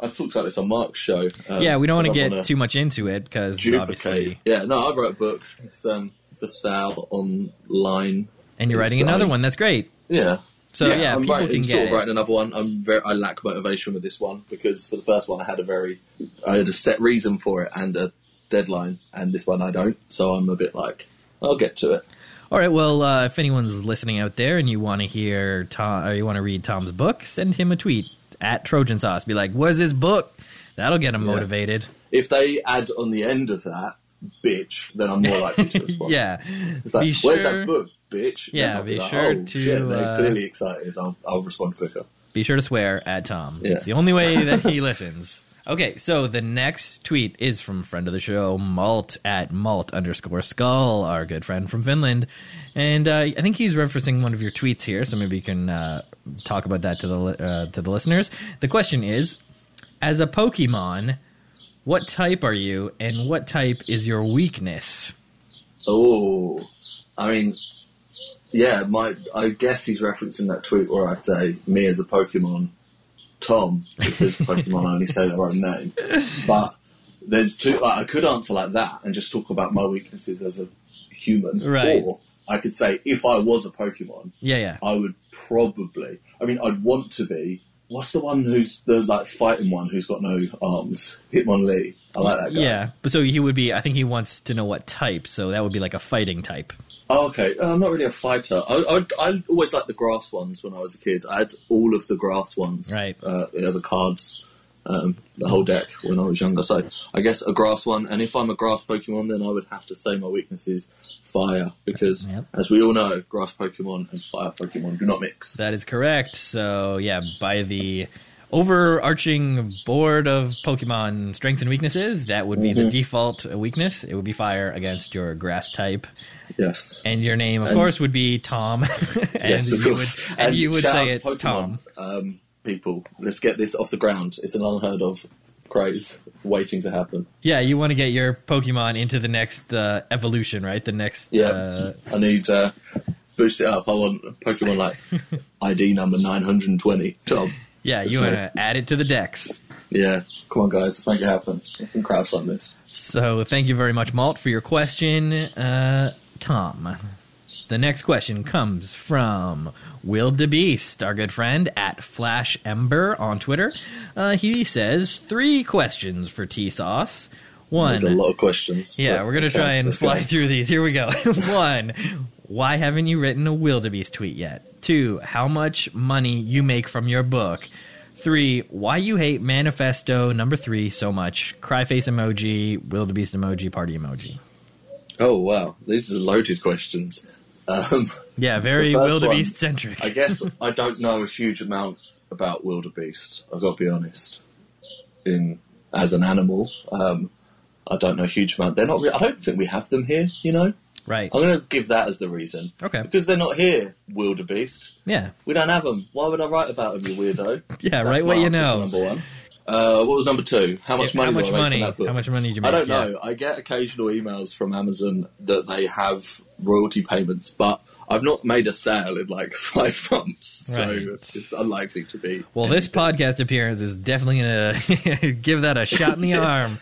I talked about this on Mark's show. Um,
yeah, we don't
so
want to get too much into it because obviously,
Yeah, no, I wrote a book. It's um, for sale online.
and you're writing another one. That's great.
Yeah.
So yeah,
I'm
people
writing,
can
sort
get
of
it.
writing another one. I'm very, I lack motivation with this one because for the first one I had a very, I had a set reason for it and a deadline, and this one I don't. So I'm a bit like, I'll get to it.
All right. Well, uh, if anyone's listening out there and you want to hear Tom or you want to read Tom's book, send him a tweet at Trojan Sauce. Be like, "Where's his book?" That'll get him
Yeah.
motivated.
If they add on the end of that, bitch, then I'm more likely to respond.
Yeah.
It's like,
be
where's that book, bitch?
Yeah,
I'll
be
like,
sure
oh,
to,
Shit, they're
uh,
clearly excited. I'll, I'll respond quicker.
Be sure to swear at Tom.
Yeah.
It's the only way that he listens. Okay, so the next tweet is from friend of the show, Malt at Malt underscore Skull, our good friend from Finland, and uh, I think he's referencing one of your tweets here. So maybe you can uh, talk about that to the uh, to the listeners. The question is, as a Pokemon, what type are you, and what type is your weakness?
Oh, I mean, yeah, my. I guess he's referencing that tweet where I say me as a Pokemon, Tom, because Pokemon only say their own name. But there's two. Like, I could answer like that and just talk about my weaknesses as a human,
Right.
or I could say if I was a Pokemon,
Yeah, yeah.
I would probably. I mean, I'd want to be what's the one who's the like fighting one who's got no arms? Hitmonlee. I like that guy.
Yeah, but so he would be. I think he wants to know what type. So that would be like a fighting type.
Oh, okay. Uh, I'm not really a fighter. I, I, I always liked the grass ones when I was a kid. I had all of the grass ones
Right.
uh, as a cards, um, the whole deck when I was younger. So I guess a grass one. And if I'm a grass Pokemon, then I would have to say my weakness is fire because,
Yep.
as we all know, grass Pokemon and fire Pokemon do not mix.
That is correct. So yeah, by the overarching board of Pokemon strengths and weaknesses, that would be the
Mhm.
default weakness. It would be fire against your grass type,
yes.
and your name, of
And-
course, would be Tom. and
yes, of
you would
course.
and, you would say it
Pokemon,
Tom.
Um, people, let's get this off the ground. It's an unheard of craze waiting to happen.
Yeah, you want to get your Pokemon into the next uh, evolution, right? The next.
Yeah.
Uh,
I need uh, boost it up. I want Pokemon like ID number nine hundred and twenty. Tom.
Yeah, you want to add it to the decks.
Yeah, come on, guys, let's make it happen. We can crowdfund this.
So thank you very much, Malt, for your question, uh, Tom. The next question comes from Will DeBeast, our good friend at Flash Ember on Twitter. Uh, he says three questions for T Sauce. One,
There's a lot of questions.
yeah, we're gonna
okay,
try and fly
go.
through these. Here we go. One, why haven't you written a wildebeest tweet yet? Two, how much money you make from your book? Three, why you hate manifesto number three so much? Cry face emoji, wildebeest emoji, party emoji.
Oh wow, these are loaded questions. Um,
Yeah, very wildebeest centric.
I guess I don't know a huge amount about wildebeest. I've got to be honest. In as an animal, um, I don't know a huge amount. They're not. Re- I don't think we have them here. You know,
Right.
I'm going to give that as the reason
Okay.
because they're not here. Wildebeest.
Yeah.
We don't have them. Why would I write about them, you weirdo?
Yeah,
That's
right what you know.
Number one. Uh, what was number two? How much
Yeah,
money?
how much
do I make
money?
From that book?
How much money did you make?
I don't
Yeah.
know. I get occasional emails from Amazon that they have royalty payments, but I've not made a sale in like five months, so
Right.
it's unlikely to be.
Well, this podcast appearance is definitely going to give that a shot in the arm.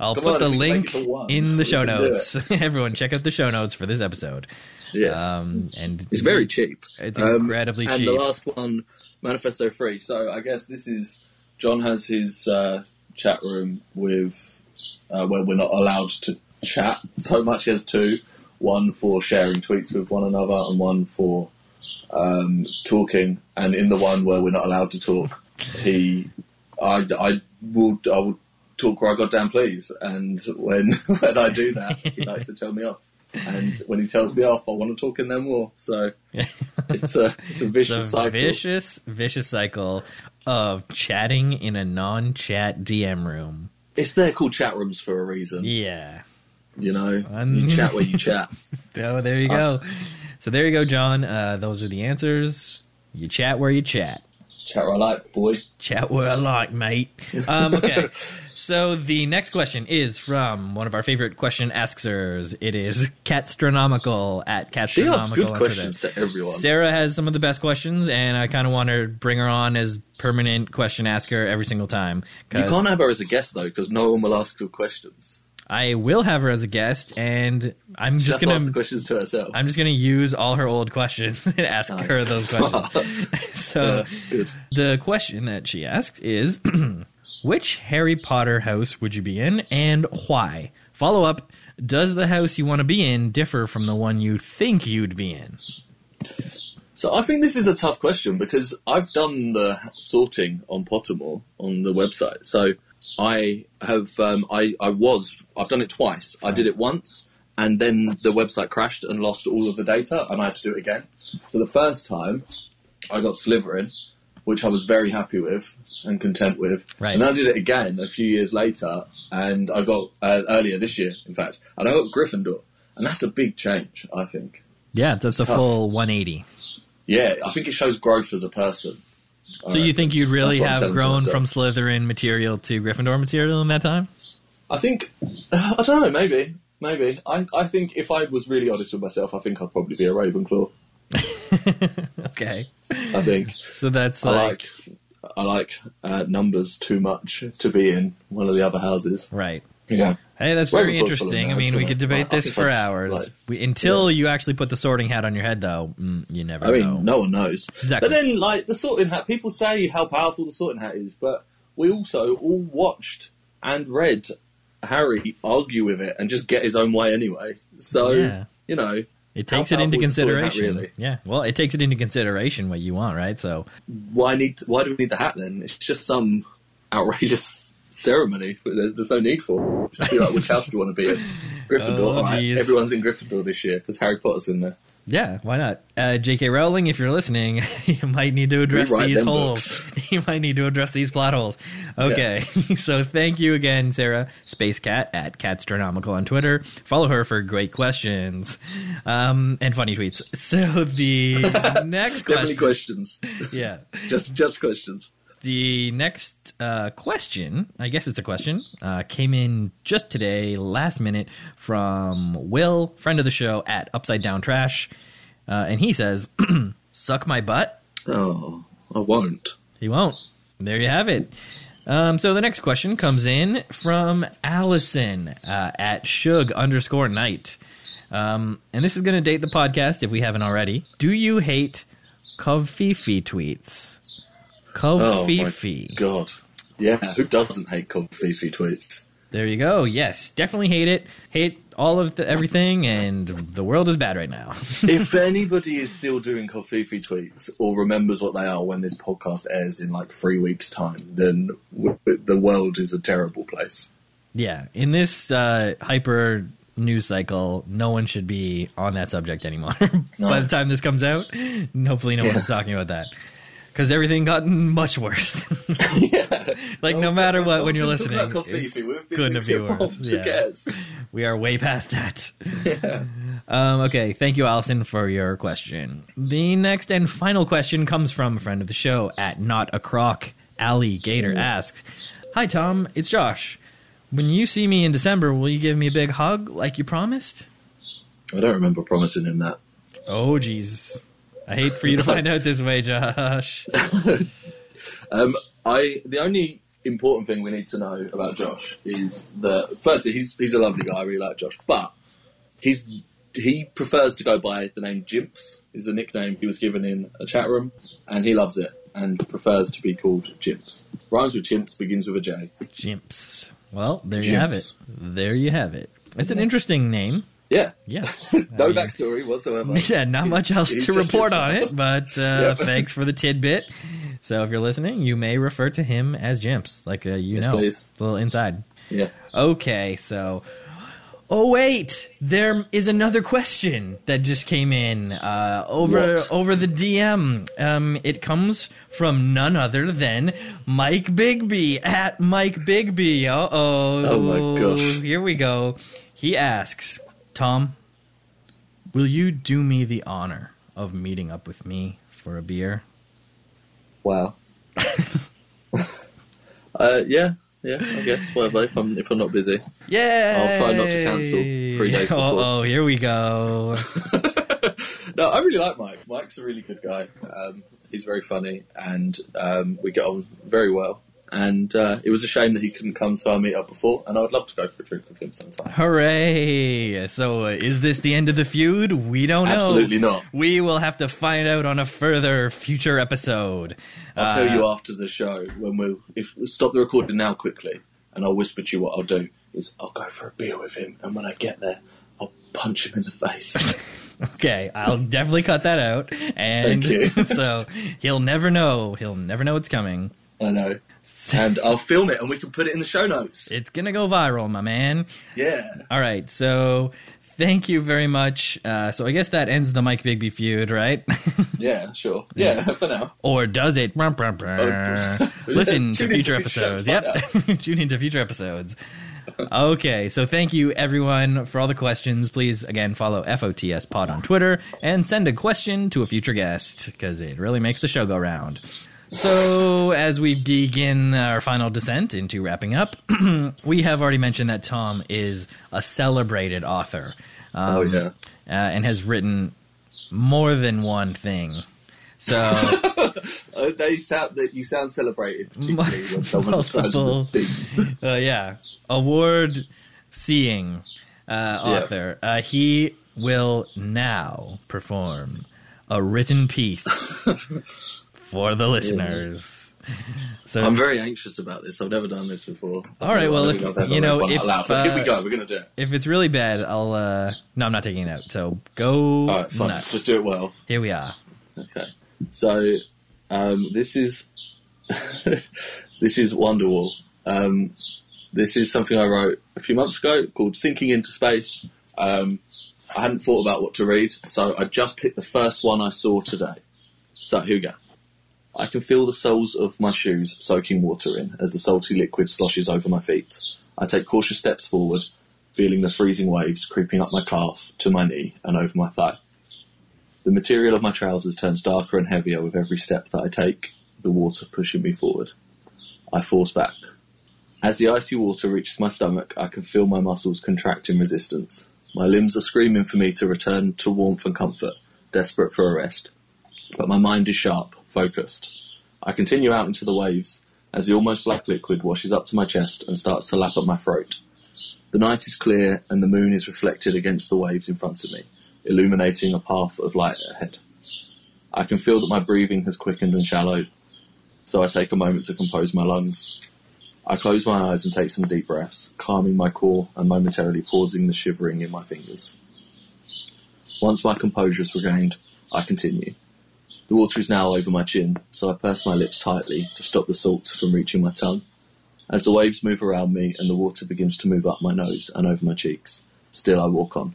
I'll
Come
put
on,
the
if we can
link
make it to one,
in the show notes. Everyone, check out the show notes for this episode.
yes,
Um, and
it's very cheap.
It's
Um,
incredibly
and
cheap.
And the last one, Manifesto Free. So I guess this is John has his uh, chat room with uh, where we're not allowed to chat so much. He has two, one for sharing tweets with one another, and one for um, talking. And in the one where we're not allowed to talk, he, I, I will, I will talk where I goddamn please. And when when I do that, he likes to tell me off. And when he tells me off, I want to talk in there more. So it's a it's a vicious
It's a
cycle.
vicious, vicious cycle of chatting in a non-chat DM room.
It's there called chat rooms for a reason.
Yeah.
You know,
Um,
you chat where you chat.
Oh, there you go. So there you go, John. Uh, those are the answers. You chat where you chat.
Chat where I like, boy.
Chat where I like, mate. Um, okay. so the next question is from one of our favorite question askers. It is Catstronomical at Catstronomical.
She
good
questions to everyone.
Sarah has some of the best questions, and I kind of want to bring her on as permanent question asker every single time.
You can't have her as a guest though, because no one will ask good questions.
I will have her as a guest, and I'm
She
just gonna
questions to herself.
I'm just gonna use all her old questions and ask
Nice.
her those questions. so
Yeah, good.
the question that she asks is which Harry Potter house would you be in and why? Follow up, does the house you want to be in differ from the one you think you'd be in?
So I think this is a tough question because I've done the sorting on Pottermore on the website. So I have, um, I, I was, I've done it twice. I did it once and then the website crashed and lost all of the data and I had to do it again. So the first time I got Slytherin, which I was very happy with and content with.
Right.
And then I did it again a few years later and I got, uh, earlier this year, in fact, and I got Gryffindor. And that's a big change, I think.
Yeah, that's a
Tough.
full 180.
Yeah, I think it shows growth as a person.
So you think you'd really
That's what I'm
have grown from Slytherin material to Gryffindor material in that time?
I think I don't know. Maybe, maybe. I, I think if I was really honest with myself, I think I'd probably be a Ravenclaw.
Okay.
I think
So that's
I
like,
like I like uh, numbers too much to be in one of the other houses.
right.
Yeah.
Hey, that's very
of course, full of
interesting. I mean, we could debate
I- I
this for
I-
hours.
like,
we, until you actually put the sorting hat on your head, though, mm, you never
I mean,
know.
no one knows.
Exactly.
But then, like the sorting hat, people say how powerful the sorting hat is, but we also all watched and read Harry argue with it and just get his own way anyway. So
Yeah.
you know,
It takes it into
powerful is the sorting hat,
consideration.
really?
Yeah, well, it takes it into consideration what you want, right? So,
why need why do we need the hat then? It's just some outrageous ceremony. There's, there's no need for. it. Just be like, which house do you want to be in? Gryffindor.
Oh,
right, everyone's in Gryffindor this year because Harry Potter's in there.
Yeah, why not? Uh, J.K. Rowling, if you're listening, you might need to address
Rewrite
these holes. you might need to address these plot holes. Okay, so thank you again, Sarah Space Cat at Catstronomical on Twitter. Follow her for great questions um, and funny tweets. So the next
Definitely
question,
questions.
yeah,
just just questions.
The next uh, question, I guess it's a question, uh, came in just today, last minute, from Will, friend of the show at Upside Down Trash. Uh, and he says, Suck my butt?
Oh, I won't.
He won't. There you have it. Um, so the next question comes in from Allison uh, at Shug underscore night. Um, and this is going to date the podcast if we haven't already. Do you hate covfefe tweets?
Oh
covfefe.
my god. Yeah, who doesn't hate Fifi tweets?
There you go. Yes, definitely hate it. Hate all of the, everything, and the world is bad right now.
if anybody is still doing Fifi tweets or remembers what they are when this podcast airs in like three weeks' time, then w- the world is a terrible place.
yeah, in this uh, hyper news cycle, no one should be on that subject anymore. By the time this comes out, hopefully no
Yeah.
one's talking about that. Because everything gotten much worse.
yeah.
like, no matter what, when you're listening, couldn't have been worse. Yeah. we are way past that. Um, okay, thank you, Allison, for your question. The next and final question comes from a friend of the show at Not a Croc. Alligator asks, "Hi Tom, it's Josh. When you see me in December, will you give me a big hug like you promised?"
I don't remember promising him that.
Oh, jeez. I hate for you to find out this way, Josh.
Um, I the only important thing we need to know about Josh is that firstly he's he's a lovely guy. I really like Josh, but he's he prefers to go by the name Jimps. Is a nickname he was given in a chat room, and he loves it and prefers to be called Jimps. Rhymes with chimps, begins with a J.
Jimps. Well, there you have it. There you have it. It's an interesting name.
Yeah,
Yeah.
no
I mean-
backstory whatsoever.
Yeah, not
He's-
much else to report on it, but uh,
Yep.
thanks for the tidbit. So if you're listening, you may refer to him as Jimps, like uh, you
Yes,
know,
please.
It's a little inside.
Yeah.
Okay, so. Oh wait, there is another question that just came in uh, over
What?
over the DM. Um, it comes from none other than Mike Bigby at Mike Bigby. Uh oh.
Oh my gosh.
Here we go. He asks, Tom, will you do me the honor of meeting up with me for a beer?
Wow. uh, yeah, yeah. I guess whatever. If I'm if I'm not busy.
Yeah.
I'll try not to cancel three days before.
Oh, here we go.
no, I really like Mike. Mike's a really good guy. Um, he's very funny, and um, we get on very well. And uh, it was a shame that he couldn't come to our meetup before, and I would love to go for a drink with him sometime.
Hooray! So, uh, is this the end of the feud? We don't know.
Absolutely not.
We will have to find out on a further future episode.
I'll tell
Uh,
you after the show when we'll if stop the recording now quickly, and I'll whisper to you what I'll do is I'll go for a beer with him, and when I get there, I'll punch him in the face.
Okay, I'll definitely cut that out. And
Thank you.
so he'll never know. He'll never know it's coming.
I know, and I'll film it, and we can put it in the show notes.
It's gonna go viral, my man.
Yeah.
All right, so thank you very much. Uh, so I guess that ends the Mike Bigby feud, right?
Yeah, sure. Yeah, for now.
or does it? Brr, brr.
Oh.
Listen to future episodes. Yep, tune into future episodes. Okay, so thank you everyone for all the questions. Please again follow FOTS Pod on Twitter and send a question to a future guest because it really makes the show go round. So, as we begin our final descent into wrapping up, we have already mentioned that Tom is a celebrated author. Um,
Oh, yeah.
uh, and has written more than one thing. So,
Uh, they sound that you sound celebrated, particularly when someone
Multiple.
things.
uh, yeah, award seeing uh, author. Uh, he will now perform a written piece for the listeners. So
I'm very anxious about this. I've never done this before.
All right, well, if-
think I've ever
you know, if,
but here we
uh,
go. We're gonna do it.
if it's really bad, I'll. Uh, no, I'm not taking it out. So go
All right, fine.
nuts.
Just do it well.
Here we are.
Okay. So um, this is this is Wonderwall. Um, this is something I wrote a few months ago called "Sinking into Space." Um, I hadn't thought about what to read, so I just picked the first one I saw today. So here we go. I can feel the soles of my shoes soaking water in as the salty liquid sloshes over my feet. I take cautious steps forward, feeling the freezing waves creeping up my calf to my knee and over my thigh. The material of my trousers turns darker and heavier with every step that I take, the water pushing me forward. I force back. As the icy water reaches my stomach, I can feel my muscles contract in resistance. My limbs are screaming for me to return to warmth and comfort, desperate for a rest. But my mind is sharp, focused. I continue out into the waves as the almost black liquid washes up to my chest and starts to lap at my throat. The night is clear and the moon is reflected against the waves in front of me, illuminating a path of light ahead. I can feel that my breathing has quickened and shallowed, so I take a moment to compose my lungs. I close my eyes and take some deep breaths, calming my core and momentarily pausing the shivering in my fingers. Once my composure is regained, I continue. The water is now over my chin, so I purse my lips tightly to stop the salt from reaching my tongue. As the waves move around me and the water begins to move up my nose and over my cheeks, still I walk on.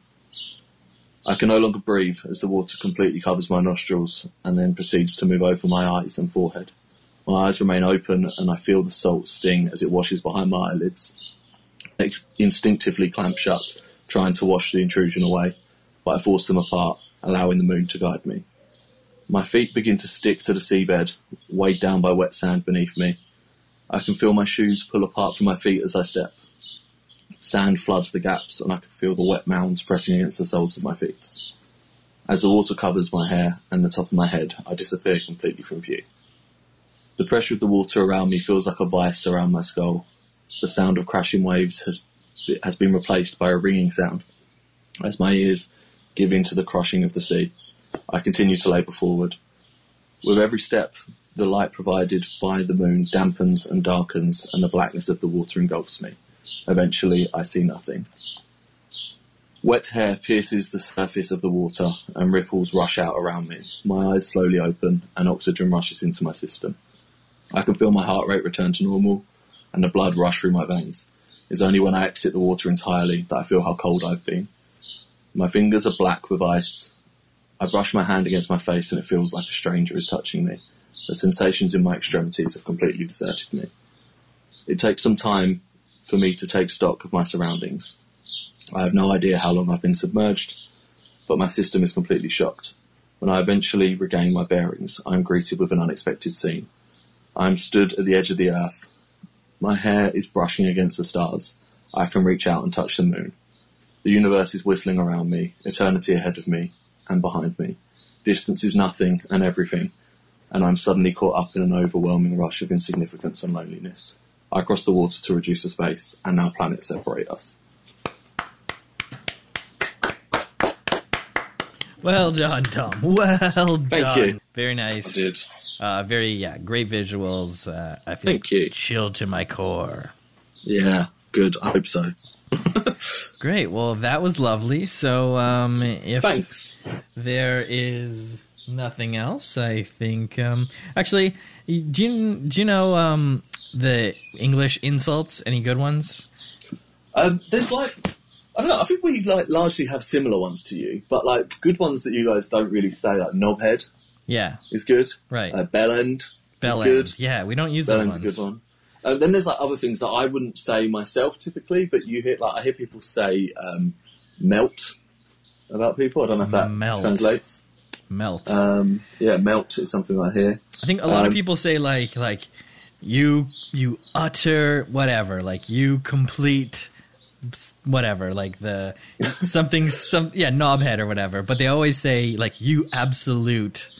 I can no longer breathe as the water completely covers my nostrils and then proceeds to move over my eyes and forehead. My eyes remain open and I feel the salt sting as it washes behind my eyelids. Instinctively clamp shut, trying to wash the intrusion away, but I force them apart, allowing the moon to guide me. My feet begin to stick to the seabed, weighed down by wet sand beneath me. I can feel my shoes pull apart from my feet as I step. Sand floods the gaps, and I can feel the wet mounds pressing against the soles of my feet. As the water covers my hair and the top of my head, I disappear completely from view. The pressure of the water around me feels like a vice around my skull. The sound of crashing waves has, has been replaced by a ringing sound. As my ears give in to the crushing of the sea, I continue to labour forward. With every step, the light provided by the moon dampens and darkens, and the blackness of the water engulfs me. Eventually, I see nothing. Wet hair pierces the surface of the water, and ripples rush out around me. My eyes slowly open, and oxygen rushes into my system. I can feel my heart rate return to normal, and the blood rush through my veins. It's only when I exit the water entirely that I feel how cold I've been. My fingers are black with ice. I brush my hand against my face, and it feels like a stranger is touching me. The sensations in my extremities have completely deserted me. It takes some time for me to take stock of my surroundings. I have no idea how long I've been submerged, but my system is completely shocked. When I eventually regain my bearings, I am greeted with an unexpected scene. I am stood at the edge of the earth. My hair is brushing against the stars. I can reach out and touch the moon. The universe is whistling around me, eternity ahead of me and behind me. Distance is nothing and everything, and I'm suddenly caught up in an overwhelming rush of insignificance and loneliness. I cross the water to reduce the space, and now planets separate us.
Well done, Tom. Well done.
you.
Very nice.
I did.
Uh, very yeah, great visuals. Uh, I feel
Thank you.
chilled to my core.
Yeah, good. I hope so.
Great. Well, that was lovely. So, um, if
Thanks.
there is nothing else, I think. Um, actually, do you do you know um, the English insults? Any good ones?
Um, there's like, I don't know. I think we like largely have similar ones to you, but like good ones that you guys don't really say, like knobhead
Yeah,
is good.
right.
Uh, bellend
Bell
is good.
Yeah, we don't use those
Bellend's
ones.
a good one. Uh, then there's like other things that I wouldn't say myself typically, but you hear like I hear people say um, melt about people. I don't know if that
Melt.
translates.
Melt.
Um, yeah, melt is something I hear.
I think a lot of
um,
people say like like you you utter whatever like you complete whatever like the something some yeah knobhead or whatever but they always say like you absolute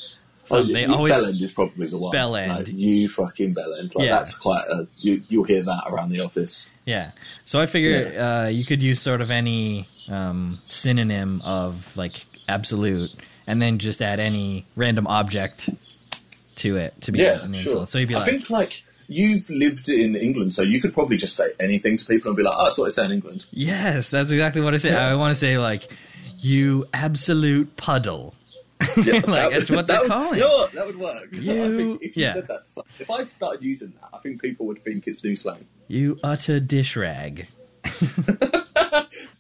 So
oh,
they always
Bellend is probably the one.
Bellend.
Like, you fucking Bellend. Like,
Yeah.
That's quite a. You, you'll hear that around the office.
Yeah. So I figure uh, you could use sort of any um, synonym of like absolute, and then just add any random object to it to be
Yeah,
an
sure.
So you'd be like, I
think like you've lived in England, so you could probably just say anything to people and be like, "Oh, that's what I say in England."
yes, that's exactly what I say.
Yeah.
I want to say like, you absolute puddle.
Yeah,
like
that
that's
would-
what
that
they're
would-
calling.
You know? That would work.
You-
if you
yeah.
said that, if I started using that, I think people would think it's new slang.
You utter dish rag.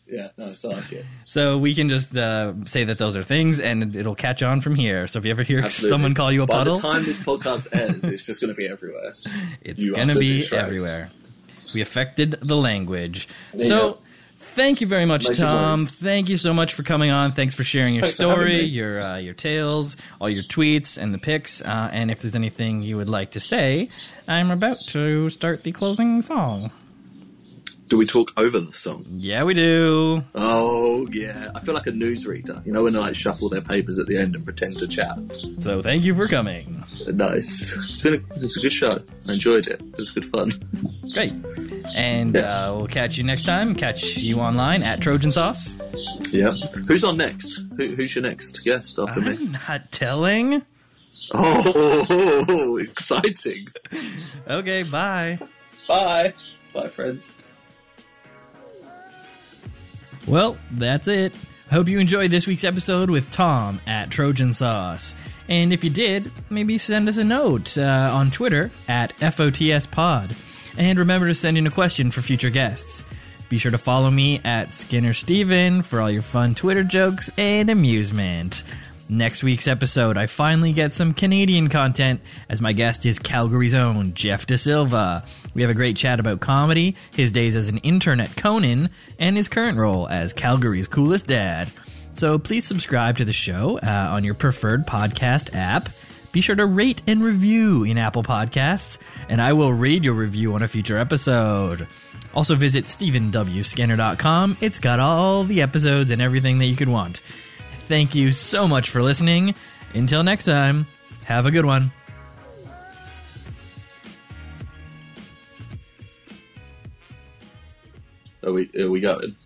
Yeah, no, it's like it.
So we can just uh, say that those are things, and it'll catch on from here. So if you ever hear
Absolutely.
someone call you a
By
puddle,
the time this podcast ends, it's just going to be everywhere.
it's gonna be everywhere. We affected the language.
There
So. Thank you very much,
Make
Tom. Thank you so much for coming on. Thanks for sharing your
Thanks
story, your uh, your tales, all your tweets and the pics. Uh, and if there's anything you would like to say, I'm about to start the closing song.
Do we talk over the song?
Yeah, we do.
Oh yeah, I feel like a newsreader. You know when they like shuffle their papers at the end and pretend to chat.
So thank you for coming.
Nice. It's been a, it's a good show. I enjoyed it. It was good fun.
Great. And uh, we'll catch you next time. Catch you online at Trojan Sauce.
Yeah. Who's on next? Who, who's your next guest after me?
I'm not telling.
Oh, exciting!
Okay, bye.
Bye, bye, friends.
Well, that's it. Hope you enjoyed this week's episode with Tom at Trojan Sauce. And if you did, maybe send us a note uh, on Twitter at FOTS Pod. And remember to send in a question for future guests. Be sure to follow me at Skinner Stephen for all your fun Twitter jokes and amusement. Next week's episode, I finally get some Canadian content as my guest is Calgary's own Jeff De Silva. We have a great chat about comedy, his days as an intern at Conan, and his current role as Calgary's coolest dad. So please subscribe to the show uh, on your preferred podcast app. Be sure to rate and review in Apple Podcasts, and I will read your review on a future episode. Also, visit StephenWSkinner.com. It's got all the episodes and everything that you could want. Thank you so much for listening. Until next time, have a good one.
Are we? Are we going?